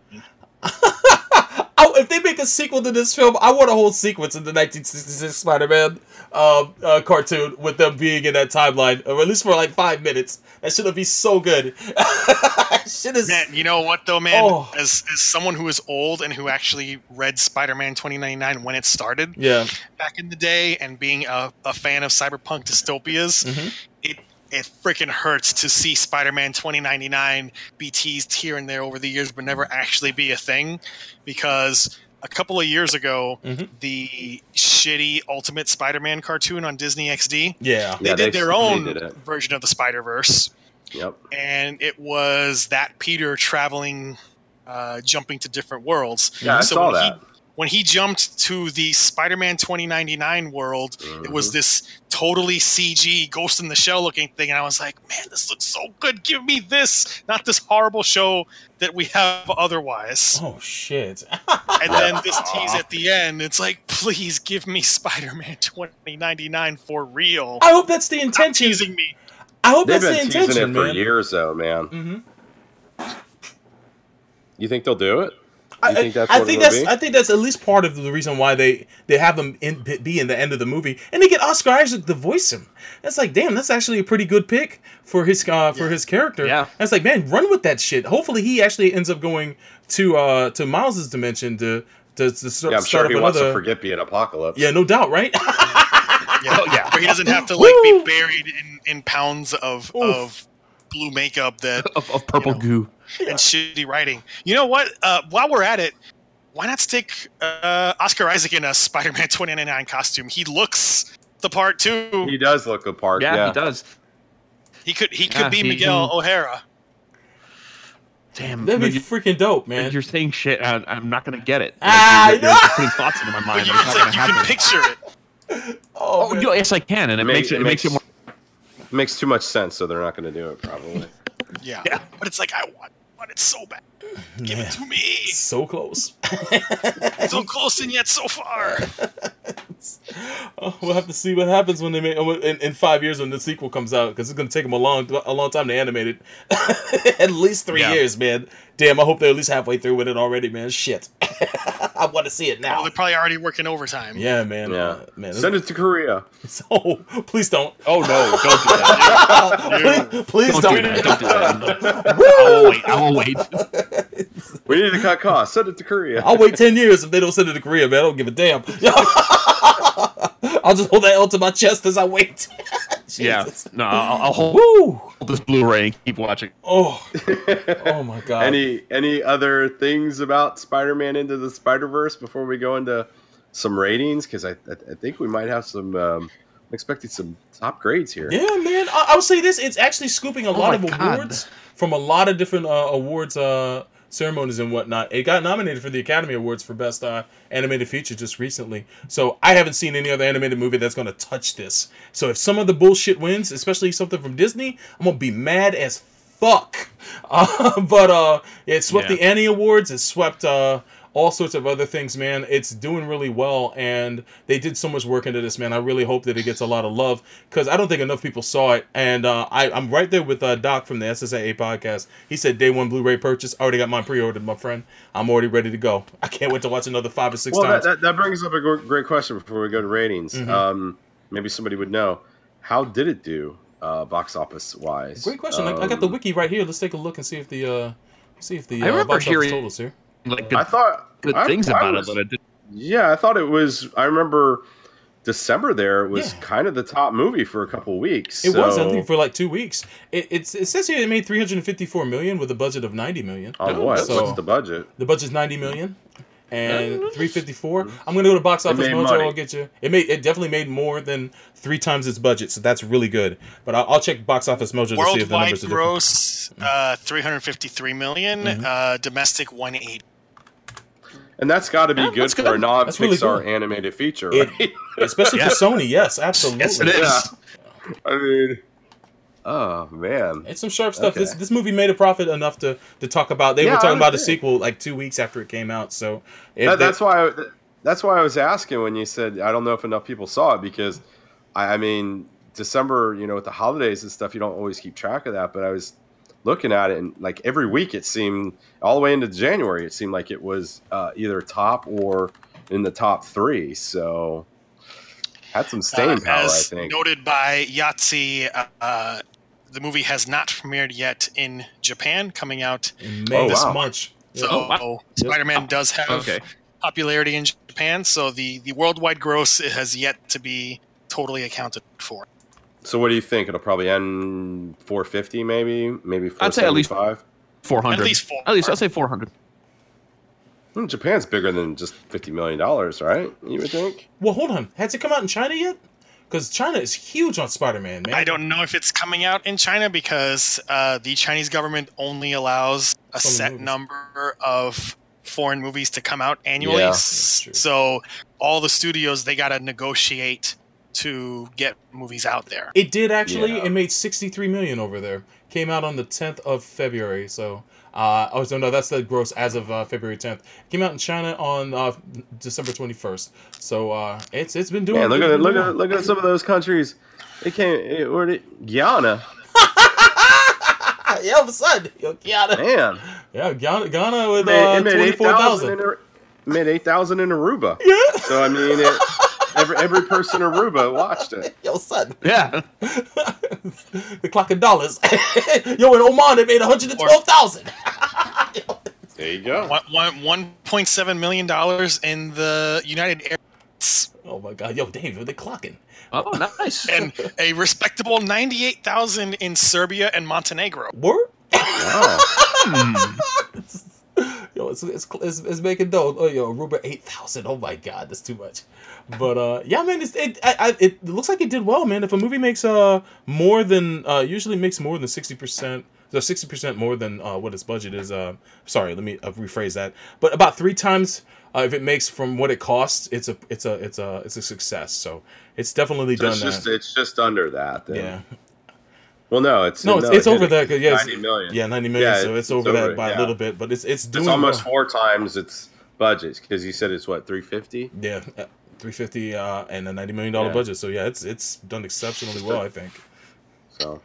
If they make a sequel to this film, I want a whole sequence in the 1966 Spider-Man um, uh, cartoon with them being in that timeline, or at least for like five minutes. That should have be so good. shit is. Man, you know what though, man? Oh. As as someone who is old and who actually read Spider-Man 2099 when it started Yeah. back in the day, and being a, a fan of cyberpunk dystopias, Mhm. it it freaking hurts to see Spider-Man 2099 be teased here and there over the years, but never actually be a thing, because a couple of years ago, Mhm. the shitty Ultimate Spider-Man cartoon on Disney XD, Yeah. they Yeah, did they- their own did version of the Spider-Verse Yep. and it was that Peter traveling, uh, jumping to different worlds. Yeah, I So saw when that. He, when he jumped to the Spider-Man 2099 world, it Mm-hmm. was this totally CG Ghost in the Shell looking thing, and I was like, "Man, this looks so good! Give me this, not this horrible show that we have otherwise." Oh shit. And then this tease at the end, it's like, "Please give me Spider-Man 2099 for real." I hope that's the Stop teasing me. I hope They've that's the been teasing intention, it for man. years, though, man. hmm You think they'll do it? I, think that's I what think that's be? I think that's at least part of the reason why they they have him in, be in the end of the movie, and they get Oscar Isaac to voice him. That's like, damn, that's actually a pretty good pick for his uh, for his character. Yeah. that's like, man, run with that shit. Hopefully, he actually ends up going to uh to Miles's dimension to to, to start, Yeah, I'm start sure he up wants to forget being Apocalypse. Yeah, no doubt, right? Yeah, Oh, yeah. Where he doesn't have to like be buried in, in pounds of Oof. of blue makeup that Of, of purple You know. goo. And shitty writing. You know what? Uh, while we're at it, why not stick uh, Oscar Isaac in a Spider-Man 2099 costume? He looks the part too. He does look the part. Yeah, Yeah, he does. He could he could Yeah, be he Miguel can- O'Hara. Damn, That'd be you, freaking dope, man. you're saying shit. I, I'm not gonna get it. Ah, you're, I you're know. putting thoughts into my mind. you, It's it's like gonna you can picture it. Oh, Oh, man. no, yes, I can, and it Ma- makes it, it makes it more. makes too much sense, so they're not going to do it probably. Yeah. Yeah. But it's like I want, want it so bad. Give Yeah. it to me. so close. So close and yet so far. Oh, we'll have to see what happens when they make oh, in, in five years when the sequel comes out because it's gonna take them a long a long time to animate it. at least three Yeah. years, man. Damn, I hope they're at least halfway through with it already, man. Shit, I want to see it Well, now. they're probably already working overtime. Yeah, man. Yeah, uh, man. Send it to Korea. Oh, please don't. Oh no! Don't do that. please, please Don't do don't. that. Don't do that. I will wait. I will wait. We need to cut costs. Send it to Korea. I'll wait ten years if they don't send it to Korea, man. I don't give a damn. I'll just hold that L to my chest as I wait. Yeah. No, I'll, I'll hold Woo! this Blu-ray and keep watching. Oh, oh my god. any any other things about Spider-Man into the Spider-Verse before we go into some ratings? Because I, I I think we might have some. Um, I'm expecting some top grades here. Yeah, man. I- I'll say this: it's actually scooping a lot of God. awards from a lot of different uh, awards uh, ceremonies and whatnot. It got nominated for the Academy Awards for Best uh, Animated Feature just recently. So I haven't seen any other animated movie that's going to touch this. So if some of the bullshit wins, especially something from Disney, I'm gonna be mad as fuck. Uh, but uh, it swept Yeah. the Annie Awards. It swept uh, all sorts of other things, man. It's doing really well, and they did so much work into this, man. I really hope that it gets a lot of love because I don't think enough people saw it. And uh, I, I'm right there with uh, Doc from the SSA podcast. He said day one Blu-ray purchase. I already got mine pre-ordered, my friend. I'm already ready to go. I can't wait to watch another five or six Well, that, times. that, that brings up a great question before we go to ratings. Mhm. Um, maybe somebody would know. How did it do uh, box office wise? Great question. I, I got the Um, wiki right here. Let's take a look and see if the uh, see if the I uh, remember box office hearing- totals here. Like good, I thought good I- things I about was- it, but it didn't. Yeah, I thought it was. I remember December there was Yeah. kind of the top movie for a couple weeks. It was, I think, for like two weeks. It, it's, it says here it made 354 million with a budget of 90 million. Oh, what? So- What's the budget? The budget's 90 million and 354. I'm gonna go to box office made mojo. money. I'll get you. It made it definitely made more than three times its budget, so that's really good. But I'll, I'll check box office mojo to see if the Worldwide numbers are different. gross uh, 353 million, Mhm. uh, domestic 180. And that's got to be Yeah, good for good. a non That's really Pixar animated feature, It- especially Yeah. for Sony. Yes, absolutely. Yes, it is. Yeah. I mean, oh man, It's some sharp stuff. This Okay. this movie made a profit enough to to talk about. They Yeah, were talking about a sequel like two weeks after it came out. So if That- they- that's why. I, that's why I was asking when you said I don't know if enough people saw it because, I, I mean, December, you know, with the holidays and stuff, you don't always keep track of that. But I was looking at it and like every week it seemed all the way into January, it seemed like it was uh, either top or in the top three. So had some staying Uh, power, I think. noted by Yahtzee, uh, uh, the movie has not premiered yet in Japan, coming out. in May Oh, this wow. much. So Oh, wow. Spider-Man does have Okay. popularity in Japan. So the the worldwide gross has yet to be totally accounted for. So what do you think? It'll probably end 450, maybe, maybe I'd say at least- 475. Four hundred. At least four. At least I'd say four hundred. Hmm, Japan's bigger than just 50 million dollars, right? You would think. Well, hold on. Has it come out in China yet? Because China is huge on Spider Man, man. I don't know if it's coming out in China because uh, the Chinese government only allows a So many set movies. number of foreign movies to come out annually. Yeah, so all the studios they got to negotiate to get movies out there. It did actually. Yeah. It made 63 million over there. Came out on the 10th of February. So, uh, oh so no, that's the gross as of uh, February 10th. Came out in China on uh, December 21st. So uh, it's it's been doing. Man, look at been look at look at some of those countries. It came. It, where did Guyana? yeah, all of a sudden, yo, Ghana. Man, Yeah, Ghana, Ghana with it made, uh, it made eight 24,000. thousand in Ar- made eight thousand in Aruba. Yeah. So I mean, it, every every person in Aruba watched it. Yo, son. Yeah. the clock of dollars. Yo, in Oman, they made 112,000. There you go. One, one, one point seven million dollars in the United Arab Oh my God. Yo, Dave, they clocking. Oh, nice. and a respectable ninety-eight thousand in Serbia and Montenegro. Word? Wow. Hmm. Yo, it's, it's, it's, it's making dough. Oh, yo, Aruba 8,000. Oh my God, that's too much. But uh, yeah, man, it's, it I, I, it looks like it did well, man. If a movie makes uh more than uh usually makes more than sixty percent, so sixty percent more than uh what its budget is. Uh, sorry, let me uh, rephrase that. But about three times uh, if it makes from what it costs, it's a it's a it's a it's a success. So it's definitely So done it's just that. it's just under that. Then. Yeah, Well, no, it's no, it's, it it's over hit that. 'cause, Yeah, it's- Ninety million. yeah, ninety million. Yeah, so it's, it's over, over that by yeah. a little bit, but it's it's doing It's almost well. four times its budget because you said it's what three fifty. Yeah, three fifty uh, and a ninety million dollar Yeah. budget. So yeah, it's it's done exceptionally well, I think. So,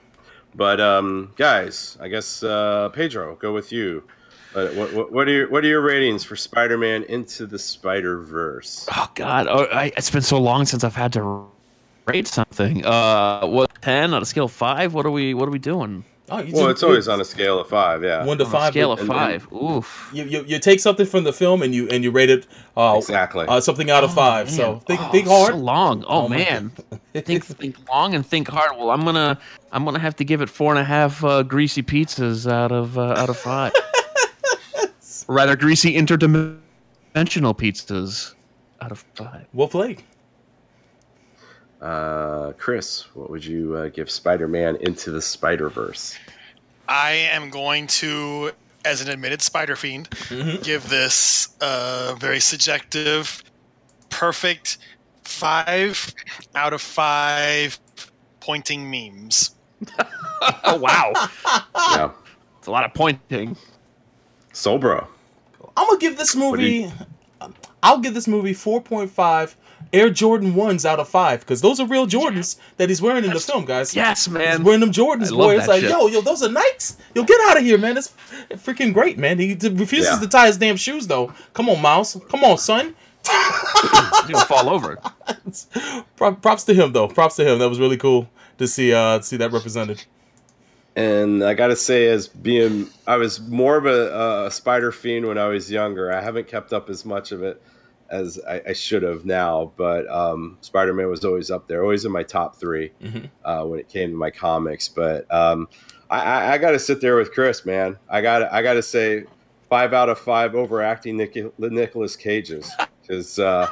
but um, guys, I guess uh, Pedro, go with you. Uh, what, what, what are your what are your ratings for Spider-Man Into the Spider Verse? Oh God, oh, I, it's been so long since I've had to rate something. Uh, what ten on a scale of five? What are we? What are we doing? Oh, Well, just- it's always on a scale of five. Yeah, one to On a five. scale but of and- five. Oof. you, you you take something from the film and you and you rate it uh, exactly. uh something out of five. So think Oh, think hard. So long. Oh, Oh, my man. think think long and think hard. Well, I'm gonna I'm gonna have to give it four and a half uh, greasy pizzas out of uh, out of five. Rather greasy interdimensional pizzas out of five. Well played. Uh, Chris, what would you uh, give Spider-Man Into the Spider Verse? I am going to, as an admitted spider fiend, Mhm. give this a very subjective, perfect five out of five pointing memes. Oh wow, yeah, it's a lot of pointing. Sobro. I'm gonna give this do you- movie. I'll give this movie 4.5 Air Jordan ones out of five because those are real Jordans that he's wearing in the film, guys. Yes, He's man. wearing them Jordans, I boy. It's like, shit. yo, yo, those are Nikes. Yo, get out of here, man. It's freaking great, man. He refuses Yeah. to tie his damn shoes, though. Come on, Miles. Come on, son. You'll fall over. Props to him, though. Props to him. That was really cool. to see uh see that represented. And I got to say, as being, I was more of a, a spider fiend when I was younger. I haven't kept up as much of it as I, I should have now, but um, Spider Man was always up there, always in my top 3 Mhm. uh, when it came to my comics. But um, I, I, I got to sit there with Chris, man. I got I got to say, five out of five overacting Nick, Nicholas Cages because uh,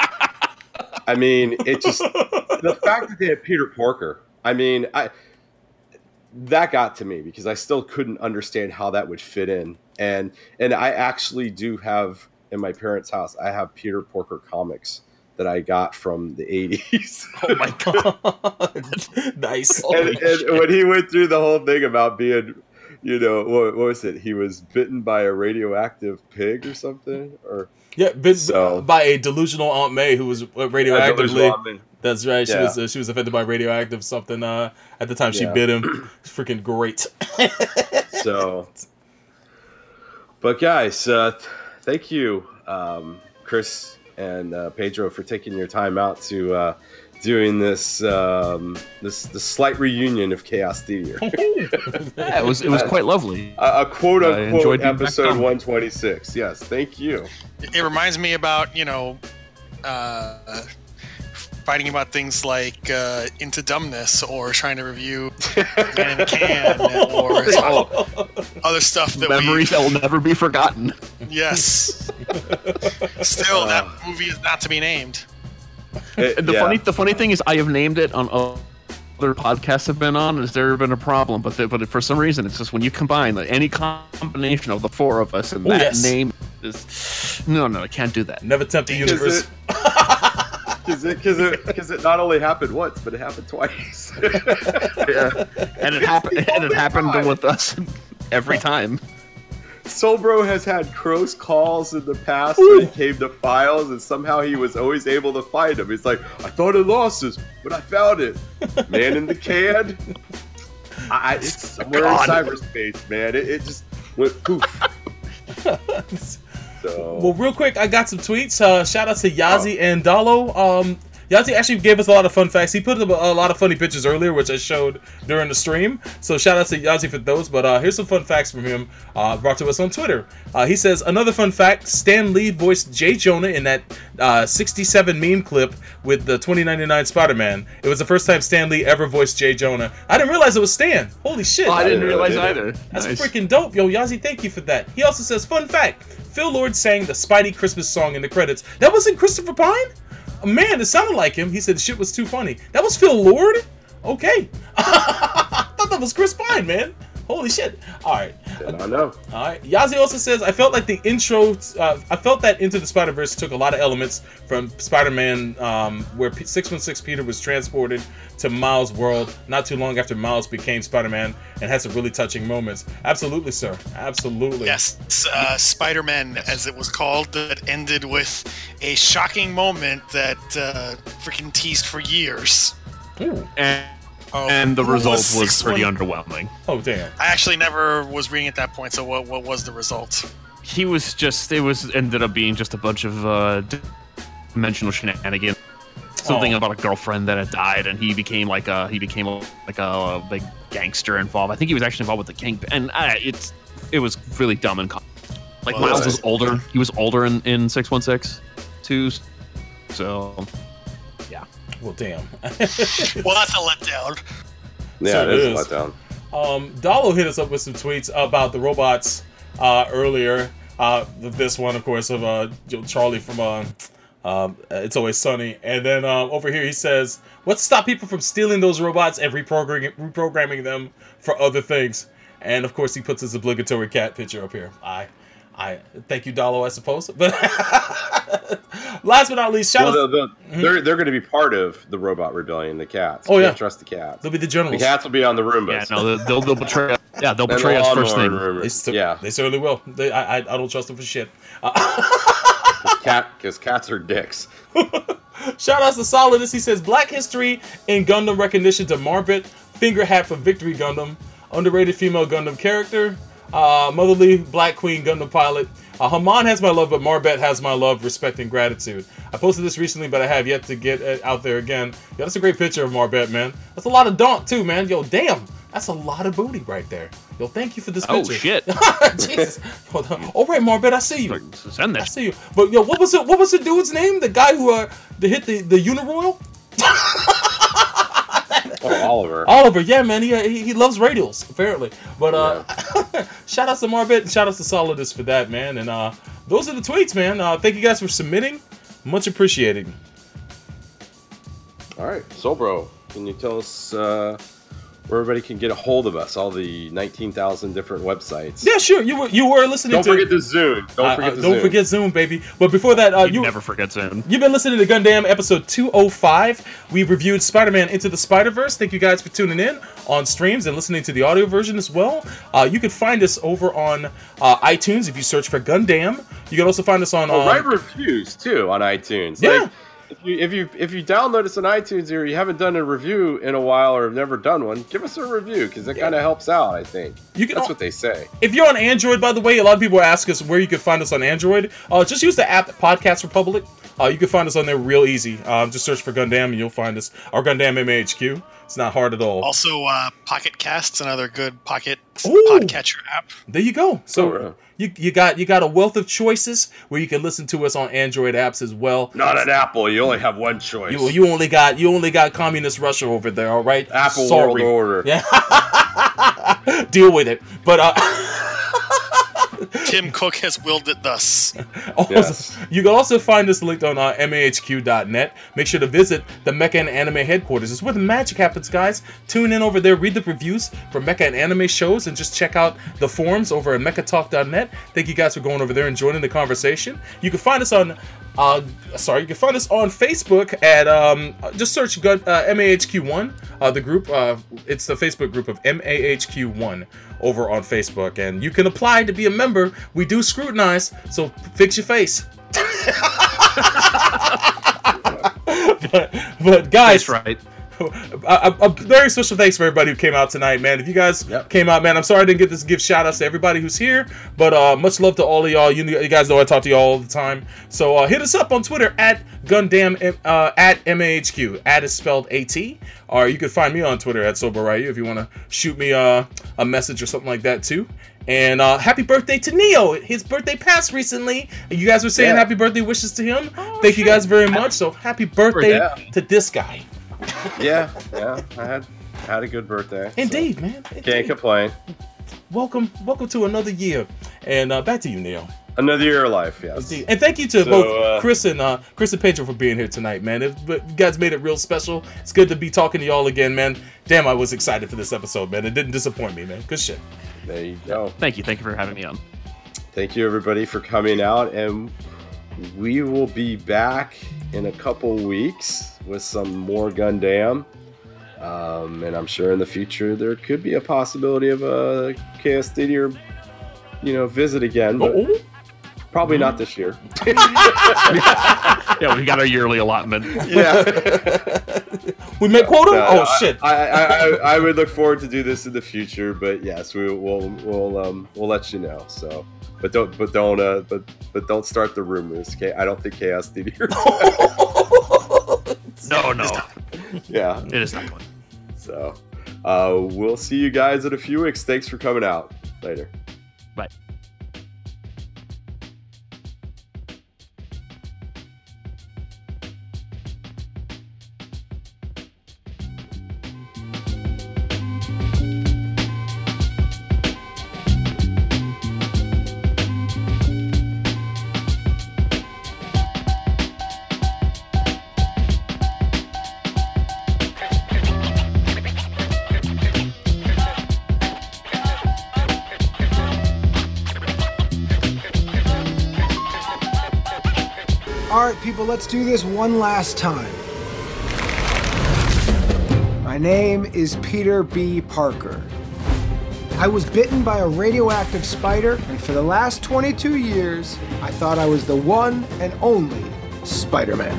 I mean, it just the fact that they had Peter Porker. I mean, I that got to me because I still couldn't understand how that would fit in. And and I actually do have in my parents' house, I have Peter Porker comics that I got from the 80s. Oh my god, nice. and, and when he went through the whole thing about being, you know, what, what was it? He was bitten by a radioactive pig or something, or Yeah, been So- by a delusional Aunt May who was uh, radioactively. That's right. She Yeah. was uh, she was affected by radioactive something. Uh, at the time she Yeah. bit him. Freaking great. so but guys uh, thank you um, chris and uh, pedro for taking your time out to uh, doing this um, this the slight reunion of chaos theater. Yeah, it was it was quite lovely. a, a quote unquote enjoyed being back episode 126 yes thank you. It reminds me about you know, uh, fighting about things like uh, into dumbness or trying to review Man in a Can or Oh, other stuff that memories that will never be forgotten. yes. Still, that movie is not to be named. It- The yeah. funny the funny thing is, I have named it on other podcasts I've been on. Has there been a problem? But the, but for some reason, it's just when you combine like, any combination of the four of us and that yes. name is no no I can't do that. Never tempt the universe. Because it, cause it, cause it not only happened once, but it happened twice. Yeah. And it happened and it happened with us every time. Solbro has had close calls in the past when it came to files, and somehow he was always able to find them. He's like, I thought I lost this, but I found it. Man in the can. I, it's somewhere God. in cyberspace, man. It, it just went poof. So, Well, real quick, I got some tweets. Uh, shout out to Yazi and Dalo. Um, Yazi actually gave us a lot of fun facts. He put up a, a lot of funny pictures earlier, which I showed during the stream. So shout out to Yazi for those. But uh, here's some fun facts from him uh, brought to us on Twitter. Uh, he says another fun fact: Stan Lee voiced Jay Jonah in that uh, 67 meme clip with the 2099 Spider-Man. It was the first time Stan Lee ever voiced Jay Jonah. I didn't realize it was Stan. Holy shit! Oh, I didn't didn't realize either. That's Nice. freaking dope, yo, Yazi. Thank you for that. He also says, fun fact: Phil Lord sang the Spidey Christmas song in the credits. That wasn't Christopher Pine. Oh, man, it sounded like him. He said the shit was too funny. That was Phil Lord. Okay, I thought that was Chris Pine, man. Holy shit! All right, I know. all right. Yazi also says, I felt like the intro, uh, I felt that Into the Spider Verse took a lot of elements from Spider Man, um, where P- 616 Peter was transported to Miles' world not too long after Miles became Spider Man and had some really touching moments. Absolutely, sir. Absolutely. Yes, uh, Spider Man, as it was called, that ended with a shocking moment that uh, freaking teased for years. Ooh. And, Oh, and the result was six pretty one- underwhelming. Oh, damn. I actually never was reading at that point, so what, what was the result? He was just it was ended up being just a bunch of uh, dimensional shenanigans. Something Oh. about a girlfriend that had died, and he became like a he became a, like a, a big gangster involved. I think he was actually involved with the king, and uh, it's it was really dumb and com- like Well, Miles that's- was older. He was older in in six one six, too. So Well, damn. Well, that's a letdown. Yeah, So it it is a letdown. Um, Dalo hit us up with some tweets about the robots uh, earlier. Uh, this one, of course, of uh, Charlie from uh, um, It's Always Sunny. And then um, over here he says, What's to stop people from stealing those robots and reprogramming, reprogramming them for other things? And of course, he puts his obligatory cat picture up here. I, I thank you, Dalo, I suppose. But last but not least, shout Well, out. they'll- they'll- mm-hmm. they're they're going to be part of the robot rebellion. The cats. Oh, yeah. can't trust the cats. They'll be the journalists. The cats will be on the Roombas. yeah, no, they'll, they'll betray. Yeah, they'll betray the us first lawnmower thing. Roombas. They, cer- yeah, they certainly will. They, I, I, I don't trust them for shit. Uh, cat because cats are dicks. Shout outs to Solidus. He says Black History in Gundam recognition to Marbet, Finger Hat for Victory Gundam, underrated female Gundam character. Uh, Motherly Black Queen Gundam Pilot. Uh, Haman has my love, but Marbet has my love, respect, and gratitude. I posted this recently, but I have yet to get it out there again. Yeah, that's a great picture of Marbet, man. That's a lot of daunt too, man. Yo, damn, that's a lot of booty right there. Yo, thank you for this Oh picture. shit! Jesus. Hold on. All right, Marbet, I see you. Send that. I see you. But yo, what was it? What was the dude's name? The guy who uh, hit the the Uniroyal? Oh, Oliver. Oliver, yeah, man, he, he, he loves radials apparently. But uh, shout out to Marbet and shout out to Solidus for that, man. And uh, those are the tweets, man. Uh, thank you guys for submitting, much appreciated. All right, so bro, can you tell us uh, where everybody can get a hold of us? All the 19,000 different websites. Yeah, sure. You were you were listening Don't to. forget the Zoom. Don't uh, forget uh, don't Zoom. forget Zoom, baby. But before that, uh, You you never forget Zoom. You've been listening to Gundam episode 205. We reviewed Spider Man Into the Spider Verse. Thank you guys for tuning in on streams and listening to the audio version as well. Uh, you can find us over on uh, iTunes if you search for Gundam. You can also find us on. Oh, uh, write reviews too on iTunes. Yeah. Like, if you, if you if you download us on iTunes or you haven't done a review in a while or have never done one, give us a review because it kind of helps out. I think You can that's what they say. If you're on Android, by the way, a lot of people ask us where you can find us on Android. Uh, just use the app Podcast Republic. Uh, you can find us on there real easy. Um, just search for Gundam and you'll find us. Our Gundam MAHQ. It's not hard at all. Also, uh, Pocket Cast's another good pocket Ooh. podcatcher app. There you go. So Oh, really? you, you got you got a wealth of choices where you can listen to us on Android apps as well. Not an Apple. You only have one choice. You, you only got you only got communist Russia over there, all right? Apple Sorry. World Order. Yeah. Deal with it. But uh Tim Cook has willed it thus. also, Yes. you can also find us linked on uh, mahq.net. Make sure to visit the Mecha and Anime headquarters. It's where the magic happens, guys. Tune in over there, read the reviews for Mecha and Anime shows, and just check out the forums over at mechatalk.net. Thank you guys for going over there and joining the conversation. You can find us on, uh, sorry, you can find us on Facebook at um, just search uh, MAHQ1, uh, the group. Uh, it's the Facebook group of MAHQ1 over on Facebook, and you can apply to be a member. We do scrutinize, so fix your face. but, but guys, That's right. A, a, a very special thanks for everybody who came out tonight, man. If you guys Yep. came out, man, I'm sorry I didn't get this give shout outs to everybody who's here, but uh, much love to all of y'all. You, you guys know I talk to y'all all the time, so uh, hit us up on Twitter at Gundam uh, at MAHQ. At is spelled AT, or you can find me on Twitter at Sober Ryu if you want to shoot me uh, a message or something like that too. And uh, happy birthday to Neo! His birthday passed recently. You guys were saying Yeah. happy birthday wishes to him. Thank you guys very much. So happy birthday to this guy. Yeah, yeah. I had had a good birthday. so Indeed, man. Can't Indeed. complain. Welcome, welcome to another year, and uh, back to you, Neil. Another year of life. Yes. Indeed. And thank you to So, both uh, Chris and uh, Chris and Pedro for being here tonight, man. It, but you guys made it real special. It's good to be talking to y'all again, man. Damn, I was excited for this episode, man. It didn't disappoint me, man. Good shit. There you go. Thank you. Thank you for having me on. Thank you everybody for coming out, and we will be back in a couple weeks with some more Gundam. Um, and I'm sure in the future there could be a possibility of a Chaos Theater, you know, visit again, but Oh, probably not this year. Yeah, we got our yearly allotment. yeah. we met quota. No, oh I- shit. I, I, I, I would look forward to do this in the future, but yes, we will we'll um we'll let you know. So, but don't but don't uh but but don't start the rumors. Okay, I don't think Chaos Theater. No, no, yeah. it is not going. So, uh, we'll see you guys in a few weeks. Thanks for coming out. Later. Bye. Let's do this one last time. My name is Peter B. Parker. I was bitten by a radioactive spider, and for the last 22 years, I thought I was the one and only Spider Man.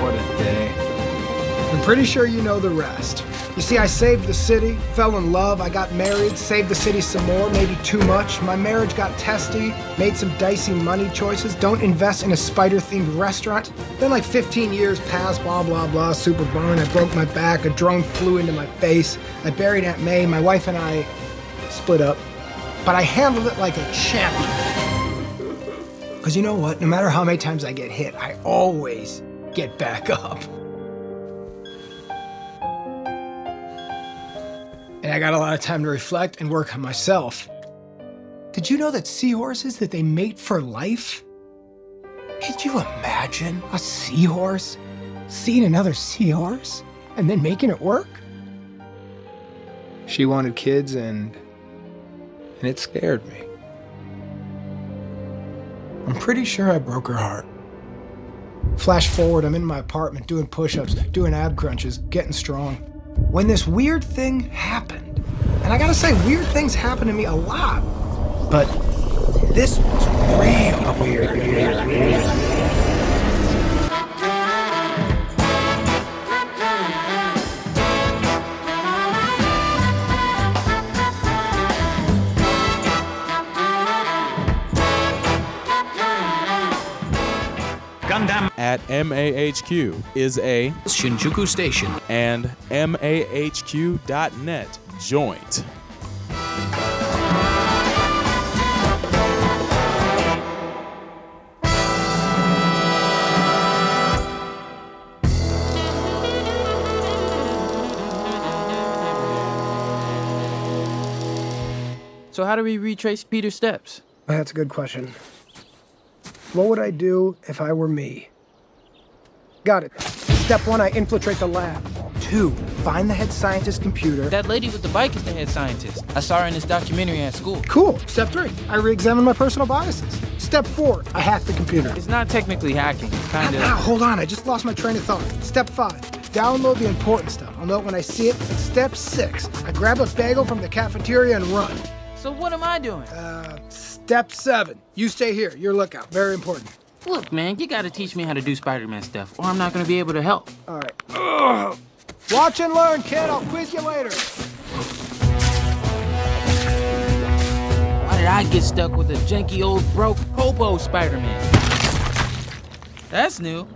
What a day. I'm pretty sure you know the rest. You see, I saved the city, fell in love, I got married, saved the city some more, maybe too much. My marriage got testy, made some dicey money choices. Don't invest in a spider themed restaurant. Then, like 15 years passed, blah, blah, blah, super burn. I broke my back, a drone flew into my face. I buried Aunt May, my wife and I split up. But I handled it like a champion. Because you know what? No matter how many times I get hit, I always get back up. And I got a lot of time to reflect and work on myself. Did you know that seahorses that they mate for life? Could you imagine a seahorse seeing another seahorse and then making it work? She wanted kids and and it scared me. I'm pretty sure I broke her heart. Flash forward, I'm in my apartment doing push-ups, doing ab crunches, getting strong when this weird thing happened. And I gotta say, weird things happen to me a lot. But this was real weird. weird, weird. At MAHQ is a Shinjuku Station and MAHQ.net joint. So, how do we retrace Peter's steps? That's a good question. What would I do if I were me? Got it. Step one, I infiltrate the lab. Two, find the head scientist's computer. That lady with the bike is the head scientist. I saw her in this documentary at school. Cool. Step three, I re examine my personal biases. Step four, I hack the computer. It's not technically hacking, it's kind of. Ah, hold on, I just lost my train of thought. Step five, download the important stuff. I'll know it when I see it. Step six, I grab a bagel from the cafeteria and run. So, what am I doing? Uh, step seven, you stay here. Your lookout. Very important. Look, man, you gotta teach me how to do Spider Man stuff, or I'm not gonna be able to help. All right. Ugh. Watch and learn, kid. I'll quiz you later. Why did I get stuck with a janky old broke hobo Spider Man? That's new.